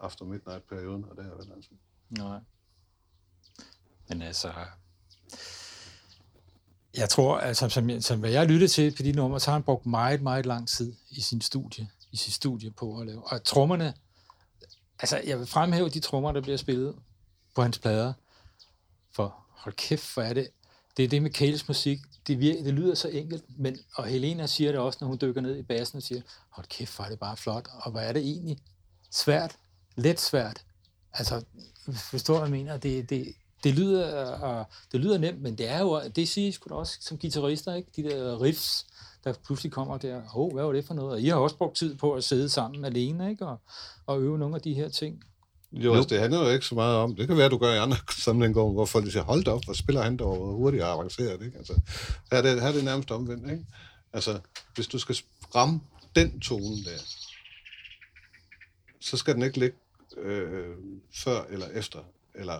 After Midnight-perioden, og det er vel altså. Nej. Men altså... Jeg tror, altså, som, som hvad jeg lyttede til på de numre, så har han brugt meget, meget lang tid i sin studie, i sit studie på at lave. Og trommerne, altså jeg vil fremhæve de trommer, der bliver spillet på hans plader. For hold kæft, hvor er det, det er det med Kales musik, det, virker, det lyder så enkelt, men, og Helena siger det også, når hun dykker ned i bassen og siger, hold kæft, hvor er det bare flot, og hvor er det egentlig svært, let svært. Altså, forstår hvad jeg mener? Det, det, det, lyder, uh, det lyder nemt, men det er jo, det siger sgu da også som guitarister, ikke? De der riffs, der pludselig kommer der, åh, oh, hvad var det for noget? Og I har også brugt tid på at sidde sammen alene, ikke? Og, og øve nogle af de her ting. Jo, altså, det handler jo ikke så meget om, det kan være, du gør i andre sammenhænge, hvor folk siger, hold da op, hvor spiller han dog hurtigt og avanceret, ikke? Altså, her er det, her er det nærmest omvendt, ikke? Altså, hvis du skal ramme den tone der, så skal den ikke ligge øh, før eller efter, eller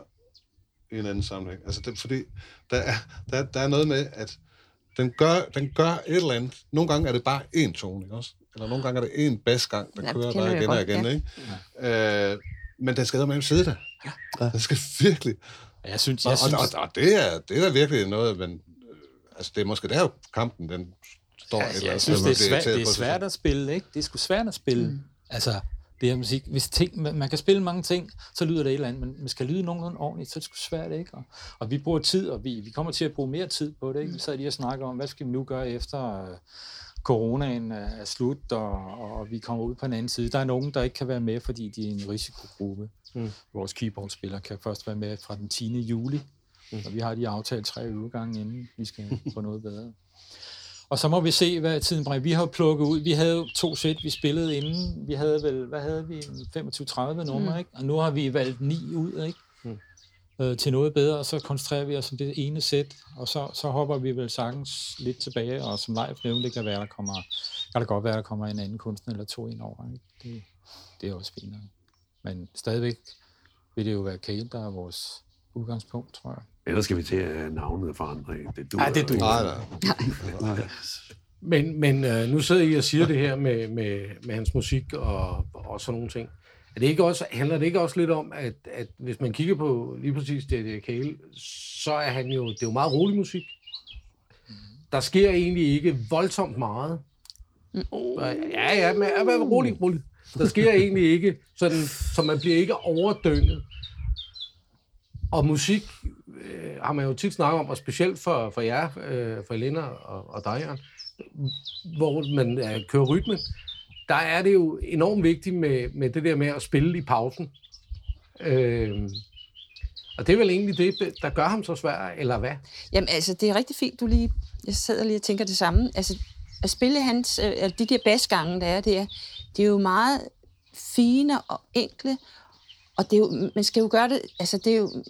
i en anden sammenhæng. Altså, det, fordi der er, der, der er noget med, at den gør, den gør et eller andet. Nogle gange er det bare én tone, ikke også? Eller nogle gange er det én basgang, der Ja, ja, det kører der igen og igen, ja. ikke? Øh, men den skal med sidde der. Ja. Den skal virkelig. Og Jeg synes, Og, jeg synes, og, og, og det, er, det er da virkelig noget, men øh, altså, det er måske der kampen, den står et eller jeg andet synes, det er, svært, det er svært at spille, ikke? Det er sgu svært at spille. Mm. Altså, det her musik. Hvis ting, man, man kan spille mange ting, så lyder det et eller andet, men man skal lyde nogenlunde ordentligt, så er det sgu svært, ikke? Og, og vi bruger tid, og vi, vi kommer til at bruge mere tid på det, ikke? Vi sad lige og snakker om, hvad skal vi nu gøre efter øh, coronaen er slut, og, og vi kommer ud på en anden side. Der er nogen, der ikke kan være med, fordi de er en risikogruppe. Mm. Vores keyboardspiller kan først være med fra den 10. juli, mm. og vi har lige aftalt tre uger gange, inden vi skal få noget bedre. Og så må vi se, hvad tiden bringer. Vi har plukket ud. Vi havde jo to sæt, vi spillede inden. Vi havde vel, hvad havde vi? 25-30 numre, mm. ikke? Og nu har vi valgt ni ud, ikke? Mm. Øh, til noget bedre, og så koncentrerer vi os om det ene sæt, og så, så hopper vi vel sagtens lidt tilbage, og som live nævnt, det kan være, der kommer, kan det godt være, der kommer en anden kunstner eller to ind over, ikke? Det, det er også fint. nok. Men stadigvæk vil det jo være Kale, der er vores udgangspunkt, tror jeg. Ellers skal vi til at have navnet forandre. Det du Ja, det duer. Nej, nej. Nej. Men, men øh, nu sidder I og siger det her med, med, med hans musik og, og sådan nogle ting. Er det ikke også, handler det ikke også lidt om, at, at hvis man kigger på lige præcis J.J. Cale, så er han jo, det er jo meget rolig musik. Der sker egentlig ikke voldsomt meget. Ja, ja, men ja, men rolig, rolig. Der sker egentlig ikke sådan, så man bliver ikke overdynget. Og musik øh, har man jo tit snakket om, og specielt for, for jer, øh, for Elena og, og dig, Jørgen, hvor man øh, kører rytmen. der er det jo enormt vigtigt med, med det der med at spille i pausen. Øh, og det er vel egentlig det, der gør ham så svær, eller hvad? Jamen altså, det er rigtig fint, du lige... Jeg sidder lige og tænker det samme. Altså, at spille hans... Øh, altså, de der basgange, der er, det er, det er jo meget fine og enkle, og det er jo, man skal jo gøre det... Altså, det er jo...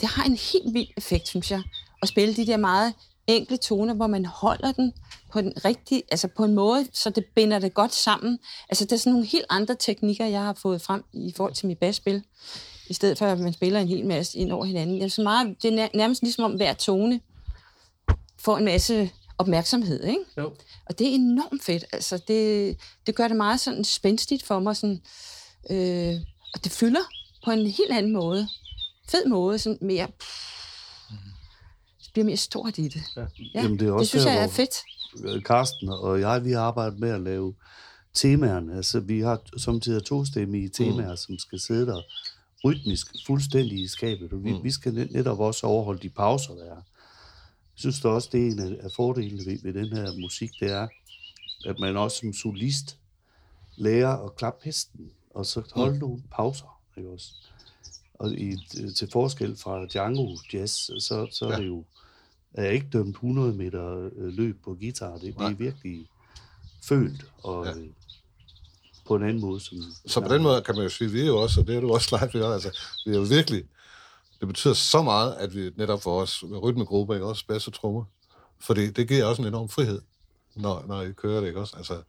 Det har en helt vild effekt, synes jeg, at spille de der meget enkle toner, hvor man holder den på den rigtige, altså på en måde, så det binder det godt sammen. Altså, der er sådan nogle helt andre teknikker, jeg har fået frem i forhold til mit basspil i stedet for at man spiller en hel masse ind over hinanden. Det er, så meget, det er nærmest ligesom om hver tone får en masse opmærksomhed, ikke? Jo. Og det er enormt fedt. Altså, det, det gør det meget sådan spændstigt for mig, sådan, øh, og det fylder på en helt anden måde. Fed måde, sådan mere... Det bliver mere stort i det. Ja. Ja, Jamen, det, er også det synes der, jeg er fedt. Karsten og jeg, vi har arbejdet med at lave temaerne. Altså, vi har samtidig tostemmige temaer, mm. som skal sidde der rytmisk fuldstændig i skabet, og vi, mm. vi skal net- netop også overholde de pauser, der er. Jeg synes da også, det er en af, af fordelene ved, ved den her musik, det er, at man også som solist lærer at klappe hesten, og så holde mm. nogle pauser, ikke også? Og i, til forskel fra Django Jazz, så, så er Ja. det jo er jeg ikke dømt 100 meter øh, løb på guitar. Det, det er virkelig følt, og Ja. ja. på en anden måde. Som, Så på den måde kan man jo sige, vi er jo også, og det er du også live, gør, altså, vi er jo virkelig, det betyder så meget, at vi netop for os rytmegruppe, ikke også, bass og trommer, fordi det giver også en enorm frihed, når, når I kører det, ikke også? Altså,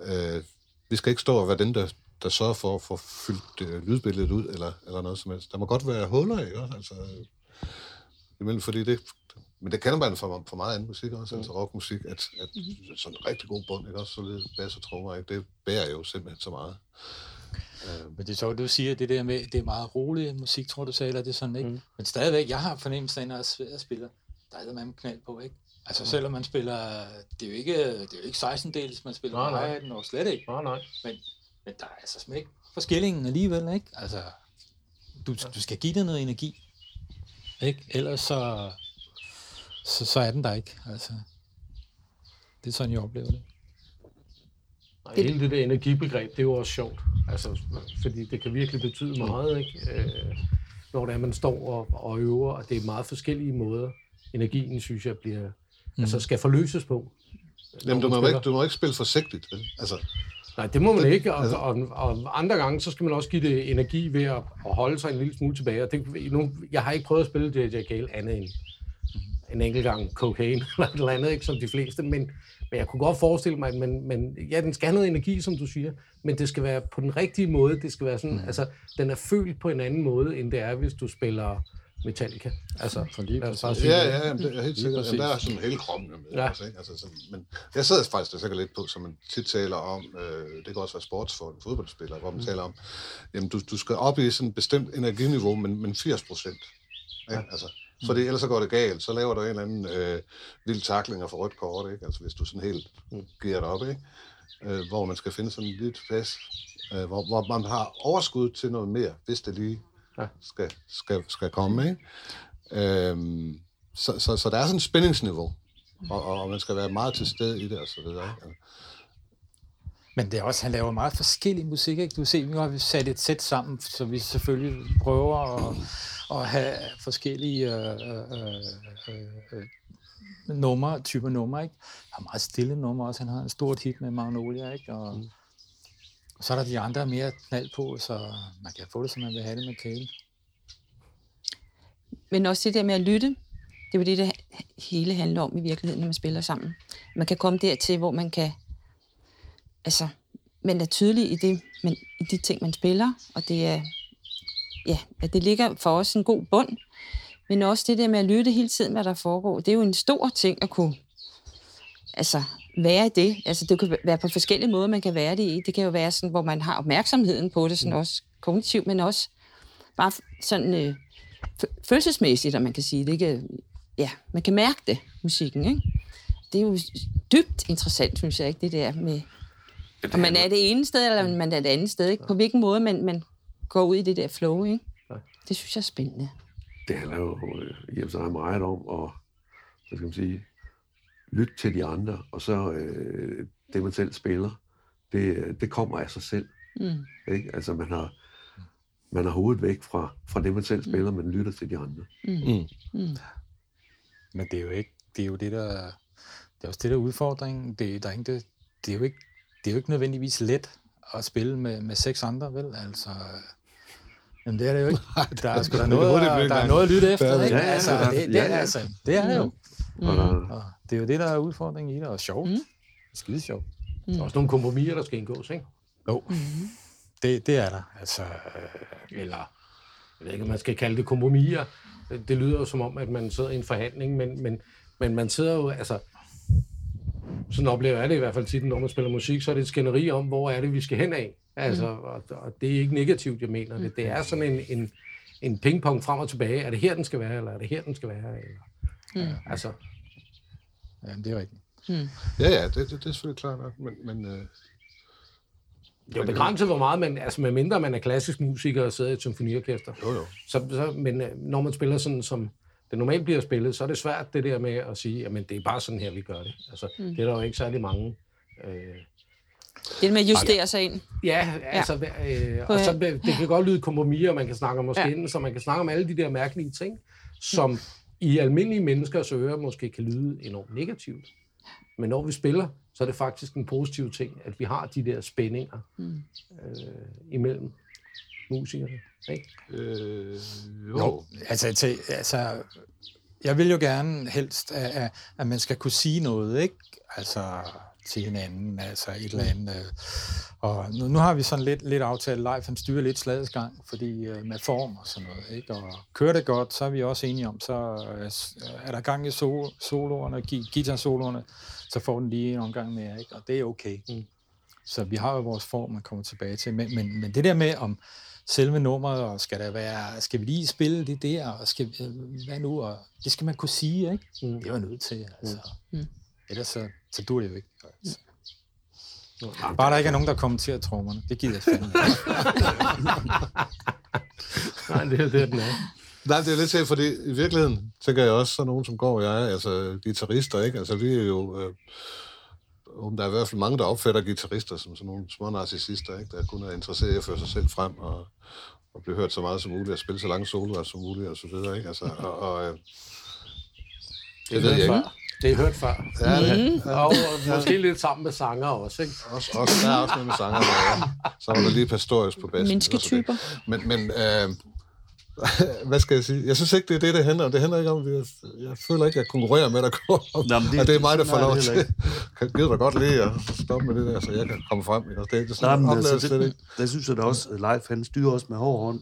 øh, vi skal ikke stå og være den, der, der sørger for at få fyldt øh, lydbilledet ud, eller, eller noget som helst. Der må godt være huller, ikke også? Altså, øh, imellem, fordi det, men det kender man fra, fra meget anden musik også, altså rockmusik, at, at sådan en rigtig god bund, ikke også, solid bass og trommer, ikke? det bærer jo simpelthen så meget. Øh, Men det er så, du siger, det der med, det er meget rolig musik, tror du sagde, eller det er sådan, ikke? Mm. Men stadigvæk, jeg har fornemmelsen af, når jeg sp- jeg spiller, der er man knald på, ikke? Altså selvom man spiller, det er jo ikke, det er jo ikke 16 dels, man spiller Nej, nej, nej. nej. og slet ikke. Nej, nej. Men, men der er altså simpelthen ikke forskellingen alligevel, ikke? Altså, du, du skal give det noget energi, ikke? Ellers så, så, så er den der ikke, altså. Det er sådan, jeg oplever det. Og hele det der energibegreb, det er jo også sjovt. Altså, fordi det kan virkelig betyde meget, ikke? Øh, når det er, man står og, og øver, og det er meget forskellige måder. Energien, synes jeg, bliver, mm. altså skal forløses på. Jamen, du må, ikke, du må ikke spille forsigtigt. Vel? Altså, Nej, det må man ikke, og, altså- og, og andre gange, så skal man også give det energi ved at, at holde sig en lille smule tilbage. Og det, nu, jeg har ikke prøvet at spille J.J. Gale andet end en enkelt gang cocaine eller et eller andet, ikke, som de fleste, men, men jeg kunne godt forestille mig, at man, men, ja, den skal have noget energi, som du siger, men det skal være på den rigtige måde. Det skal være sådan, mm. altså, den er følt på en anden måde, end det er, hvis du spiller Metallica. Altså, For lige lad os præcis. bare sige ja, det. ja, jamen, det er helt sikkert. Jamen, der er sådan hele kroppen med. Ja. Altså, ikke? Altså, sådan, men jeg sidder faktisk der sikkert lidt på, som man tit taler om, øh, det kan også være sportsfolk, fodboldspillere, hvor man mm. taler om, jamen du, du skal op i sådan et bestemt energiniveau, men, men 80 procent. Ja. Altså, fordi ellers så går det galt, så laver du en eller anden øh, vild takling for rødt kort, ikke? Altså hvis du sådan helt giver det op, ikke? Øh, hvor man skal finde sådan en lille plads, øh, hvor, hvor man har overskud til noget mere, hvis det lige Ja. skal, skal, skal komme, ikke? Øhm, så, så, så der er sådan et spændingsniveau, og, og, og man skal være meget til stede i det, og så videre. Ikke? Men det er også, han laver meget forskellig musik, ikke? Du ser, nu har vi sat et sæt sammen, så vi selvfølgelig prøver at, at have forskellige øh, øh, øh, øh, numre, typer numre, ikke? Han har meget stille numre også, han har en stort hit med Magnolia, ikke? Og, mm så er der de andre mere knald på, så man kan få det, som man vil have det med Kale. Men også det der med at lytte, det er jo det, det hele handler om i virkeligheden, når man spiller sammen. Man kan komme dertil, hvor man kan... Altså, man er tydelig i, det, men, i de ting, man spiller, og det er... Ja, at det ligger for os en god bund. Men også det der med at lytte hele tiden, hvad der foregår, det er jo en stor ting at kunne altså, være i det. Altså, det kan være på forskellige måder, man kan være det i. Det kan jo være sådan, hvor man har opmærksomheden på det, sådan også kognitivt, men også bare sådan øh, følelsesmæssigt, om man kan sige det. Ikke? Ja, man kan mærke det, musikken. Ikke? Det er jo dybt interessant, synes jeg, ikke, det der med, om man er det ene sted, eller om man er det andet sted. Ikke? På hvilken måde man, man går ud i det der flow. Ikke? Det synes jeg er spændende. det handler jo øh, og for sig meget om at, hvad skal man sige, lytte til de andre, og så øh, det, man selv spiller, det, det kommer af sig selv. Mm. Ikke? Altså, man har, man har hovedet væk fra, fra det, man selv spiller, men lytter til de andre. Mm. Mm. Men det er jo ikke, det er jo det, der, det er også det, der er udfordringen. Det, der er ikke, det, det, er jo ikke, det er jo ikke nødvendigvis let at spille med, med seks andre, vel? Altså, jamen det er det jo ikke. Der er, sgu da noget, der, der er noget at lytte efter, ikke? ja, ja, Altså, det, det, Ja, er, ja. altså, det er det jo. Der, Og det er jo det, der er udfordringen i det, og sjovt. Mm. Skide sjovt. Der er også nogle kompromiser, der skal indgås, ikke? Jo, det, det er der. Altså, øh, Eller, jeg ved ikke, om man skal kalde det kompromiser. Det lyder jo som om, at man sidder i en forhandling, men, men, men man sidder jo, altså, sådan oplever jeg det i hvert fald tit, når man spiller musik, så er det et skænderi om, hvor er det, vi skal hen af. Altså, og, og det er ikke negativt, jeg mener det. Det er sådan en, en, en pingpong frem og tilbage. Er det her, den skal være, eller er det her, den skal være? Eller, Mm. altså, ja, det er rigtigt. Ja, ja, det, det, det er selvfølgelig klart nok, men, men øh, det er jo begrænset, hvor meget man, altså med mindre man er klassisk musiker og sidder i et symfoniorkester. jo jo. Så, så, men øh, når man spiller sådan, som det normalt bliver spillet, så er det svært det der med at sige, at det er bare sådan her, vi gør det. Altså, mm. Det er der jo ikke særlig mange. Øh, Det med at justere sig ind. ja, altså, øh, og så, det kan godt lyde kompromis, og man kan snakke om måske, Ja. ja. så man kan snakke om alle de der mærkelige ting, som i almindelige menneskers ører måske kan lyde enormt negativt. Men når vi spiller, så er det faktisk en positiv ting, at vi har de der spændinger mm. øh, imellem musikerne. Ikke? Øh, jo. Jo, altså, til, altså, jeg vil jo gerne helst, at, at, at man skal kunne sige noget, ikke? Altså til hinanden, altså et eller andet. øh. Og nu, nu har vi sådan lidt, lidt aftalt, live han styrer lidt slagets gang, fordi øh, med form og sådan noget, ikke? Og kører det godt, så er vi også enige om, så øh, s- er der gang i so, soloerne, guitar-soloerne, så får den lige en omgang mere, ikke? Og det er okay. Mm. Så vi har jo vores form, man kommer tilbage til. Men, men, men det der med, om selve nummeret, og skal der være, skal vi lige spille det der, og skal, vi- øh, hvad nu, og det skal man kunne sige, ikke? Mm. Det er jo nødt til, altså. Mm. Ellers så, så dur det jo ikke. Altså. Bare der ikke er nogen, der kommenterer trommerne. Det gider jeg fandme. ikke. Nej, det er det, den er. Nej, det er lidt til, fordi i virkeligheden tænker jeg også, så nogen som går og jeg, altså guitarister, ikke? Altså vi er jo, øh, om der er i hvert fald mange, der opfatter guitarister som sådan nogle små narcissister, ikke? Der kun er interesseret i at føre sig selv frem og, og blive hørt så meget som muligt, og spille så lange soloer som muligt, og så videre, ikke? Altså, og, og øh, det ved jeg ikke. Det er hørt før. Ja, det, ja, Og måske lidt sammen med sanger også, ikke? også, også, der er også noget med sanger, der, ja. Så var der lige Pastorius på bassen. Mennesketyper. og det. Men, men øh, hvad skal jeg sige? Jeg synes ikke, det er det, det handler om. Det handler ikke om, at jeg, jeg føler ikke, at jeg konkurrerer med dig, Kåre. Nå, det- og det er mig, der får er lov det til. Kan gider dig godt lige at stoppe med det der, så jeg kan komme frem. Og det, det, det Nej, sådan, men oplever jeg altså, slet det, ikke. der synes jeg da også, at Leif, han styrer også med hård hånd.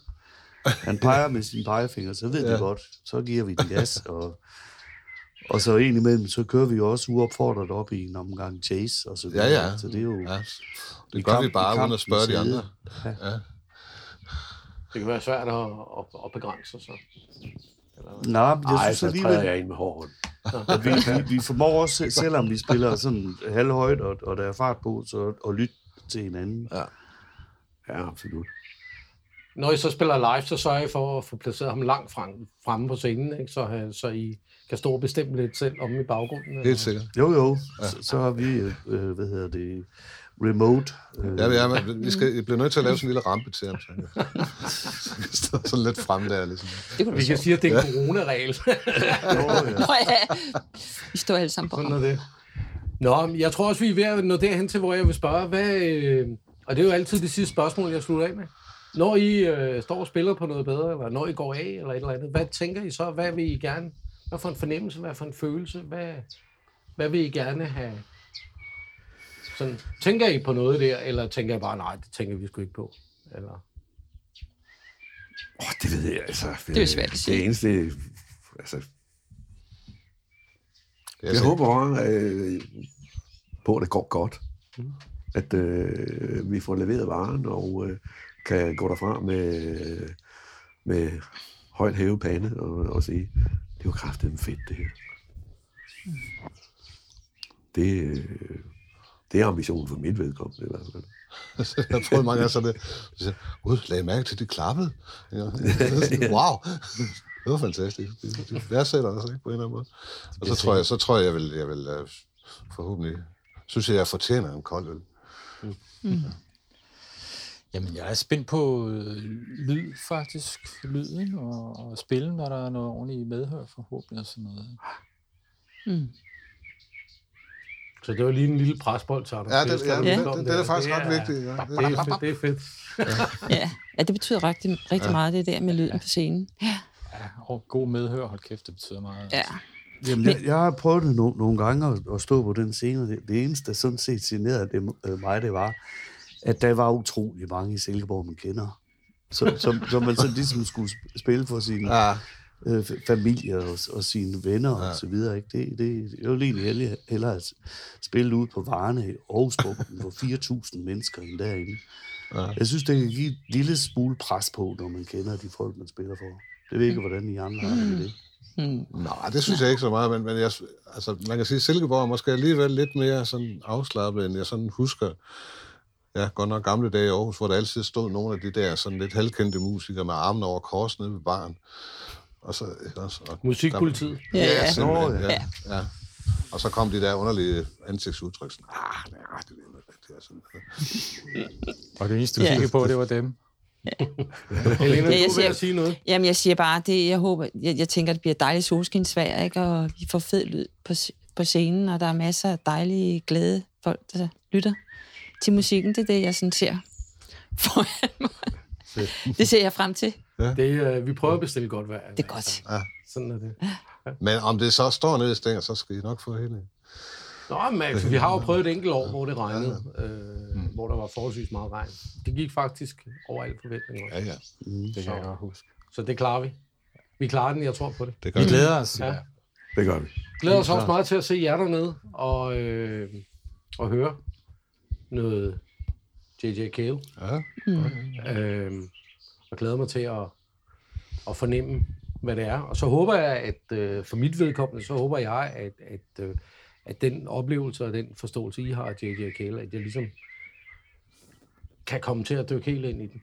Han peger med sine pegefinger, så ved ja. Ja. det godt. Så giver vi den gas, og, og så indimellem, så kører vi jo også uopfordret op i en omgang chase, og så Ja, videre. ja. Så det er jo... Ja. Det gør kamp- vi bare, uden at spørge de andre. Ja. Det kan være svært at, at, at begrænse sig. Nej, men jeg Ej, synes så alligevel, jeg ind med hård vi, vi, vi formår også, selvom vi spiller sådan halvhøjt, og, og der er fart på, så at lytte til hinanden. Ja, absolut. Når I så spiller live, så sørger I for at få placeret ham langt frem, fremme på scenen, ikke? Så, han- så I kan stå og bestemme lidt selv om i baggrunden. Helt sikkert. Jo, jo, så, så har vi, øh, hvad hedder det, remote. Øh, Ja, ja, men vi skal, jeg bliver nødt til at lave sådan en lille rampe til ham, så han kan- stå sådan lidt frem der. Ligesom. Det kunne Vi kan sige, at det er en coronaregel. Nå ja, vi står alle sammen på Sådan er det. Nå, jeg tror også, vi er ved at nå derhen til, hvor jeg vil spørge, hvad, øh, og det er jo altid det sidste spørgsmål, jeg slutter af med. Når I øh, står og spiller på noget bedre, eller når I går af, eller et eller andet, hvad tænker I så? Hvad vil I gerne, hvad for en fornemmelse, hvad for en følelse, hvad, hvad vil I gerne have? Sådan, tænker I på noget der, eller tænker I bare, nej, det tænker vi sgu ikke på? Eller? Oh, det ved jeg, altså. Det er jo svært at sige. Det eneste, altså, Jeg, jeg håber bare øh, på, at det går godt. At øh, vi får leveret varen og øh, kan gå derfra med, med højt hæve pande og, og sige, det var kraftigt fedt, det her. Det, øh, det er ambitionen for mit vedkommende i hvert fald. jeg tror, mange gange sådan det. Så siger, Gud, lagde I mærke til, at de klappede. Ja. wow. Det var fantastisk. Det, det værdsætter os ikke på en eller anden måde. Og så tror jeg, så tror jeg, jeg vil, jeg vil uh, forhåbentlig, synes jeg, jeg fortjener en kold øl. Jamen, jeg er spændt på øh, lyd, faktisk. Lyden og, og spille, når der er noget ordentligt medhør, forhåbentlig og sådan noget. Mm. Så det var lige en lille presbold Anders Ja, det, ja, der det, er faktisk Det ret vigtigt. Ja. Det er fedt. Det er fedt. Ja. ja, det betyder rigtig, rigtig ja. meget, det der med lyden på scenen. Ja. Ja, og god medhør, hold kæft, det betyder meget. ja. Jamen, jeg, jeg har prøvet det no, nogle gange at, at stå på den scene, og det, det eneste, der sådan set generede det, øh, mig, det var, at der var utrolig mange i Silkeborg, man kender. Så, som, som man så ligesom skulle sp- spille for sin Ja, øh, familie og, og sine venner ja. og så videre. Ikke? Det, det, jeg vil egentlig hellere, hellere at spille ud på Varne i Aarhusbugten, hvor 4.000 mennesker end derinde. Ja. Jeg synes, det kan give et lille smule pres på, når man kender de folk, man spiller for. Det ved ikke, hvordan I andre har det med det. Mm. Nej, det synes jeg ikke så meget, men, men jeg, altså, man kan sige, at Silkeborg er måske alligevel lidt mere sådan afslappet, end jeg sådan husker. Ja, godt nok gamle dage i Aarhus, hvor der altid stod nogle af de der sådan lidt halvkendte musikere med armene over kors nede ved baren. Og så, også, og Musikpolitiet. Ja, ja. ja. ja. ja. ja. Og så kom de der underlige ansigtsudtryk, sådan, ah, nej, det er noget rigtigt. og Sådan. Og det eneste, du Ja. kiggede på, det var dem. Helena, Ja, jeg siger- sige noget. Jamen, jeg siger bare, det, jeg håber, jeg, jeg tænker, det bliver dejligt solskinsvær, ikke? Og vi får fed lyd på, på scenen, og der er masser af dejlige, glade folk, der lytter til musikken. Det er det, jeg sådan ser foran mig. Det ser jeg frem til. Det, øh, vi prøver at bestille godt vejr. Det er godt. Sådan er det. Men om det så står nede i stænger, så skal I nok få hele. Nå, men altså, vi har jo prøvet et enkelt år, hvor det regnede, øh, hvor der var forholdsvis meget regn. Det gik faktisk over alle forventninger. Ja, ja, Det kan jeg godt huske. Så det klarer vi. Vi klarer den, jeg tror på det. det gør Vi vi. glæder os. Ja. Ja. Det gør vi. Glæder os også meget til at se jer dernede og, øh, og høre noget J.J. Cale. Ja. Øh, og glæder mig til at, at fornemme, hvad det er. Og så håber jeg, at øh, for mit vedkommende, så håber jeg, at, at, øh, at den oplevelse og den forståelse, I har af J.J. Cale, at jeg ligesom kan komme til at dykke helt ind i den.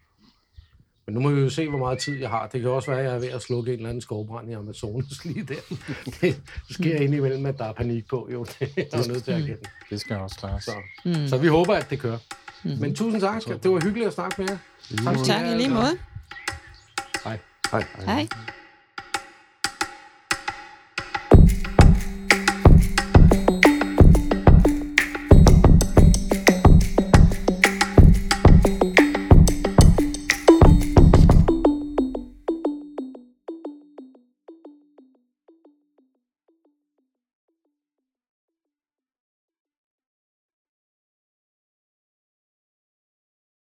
Men nu må vi jo se, hvor meget tid jeg har. Det kan også være, at jeg er ved at slukke en eller anden skovbrand i Amazonas lige der. Det sker indimellem, at der er panik på. Jo, det er nødt til at erkende. Det skal også klare Så, mm. så vi håber, at det kører. Mm. Men tusind tak. Det var hyggeligt at snakke med jer. Tak, Tak, i lige måde. Hej. Hej. Hej.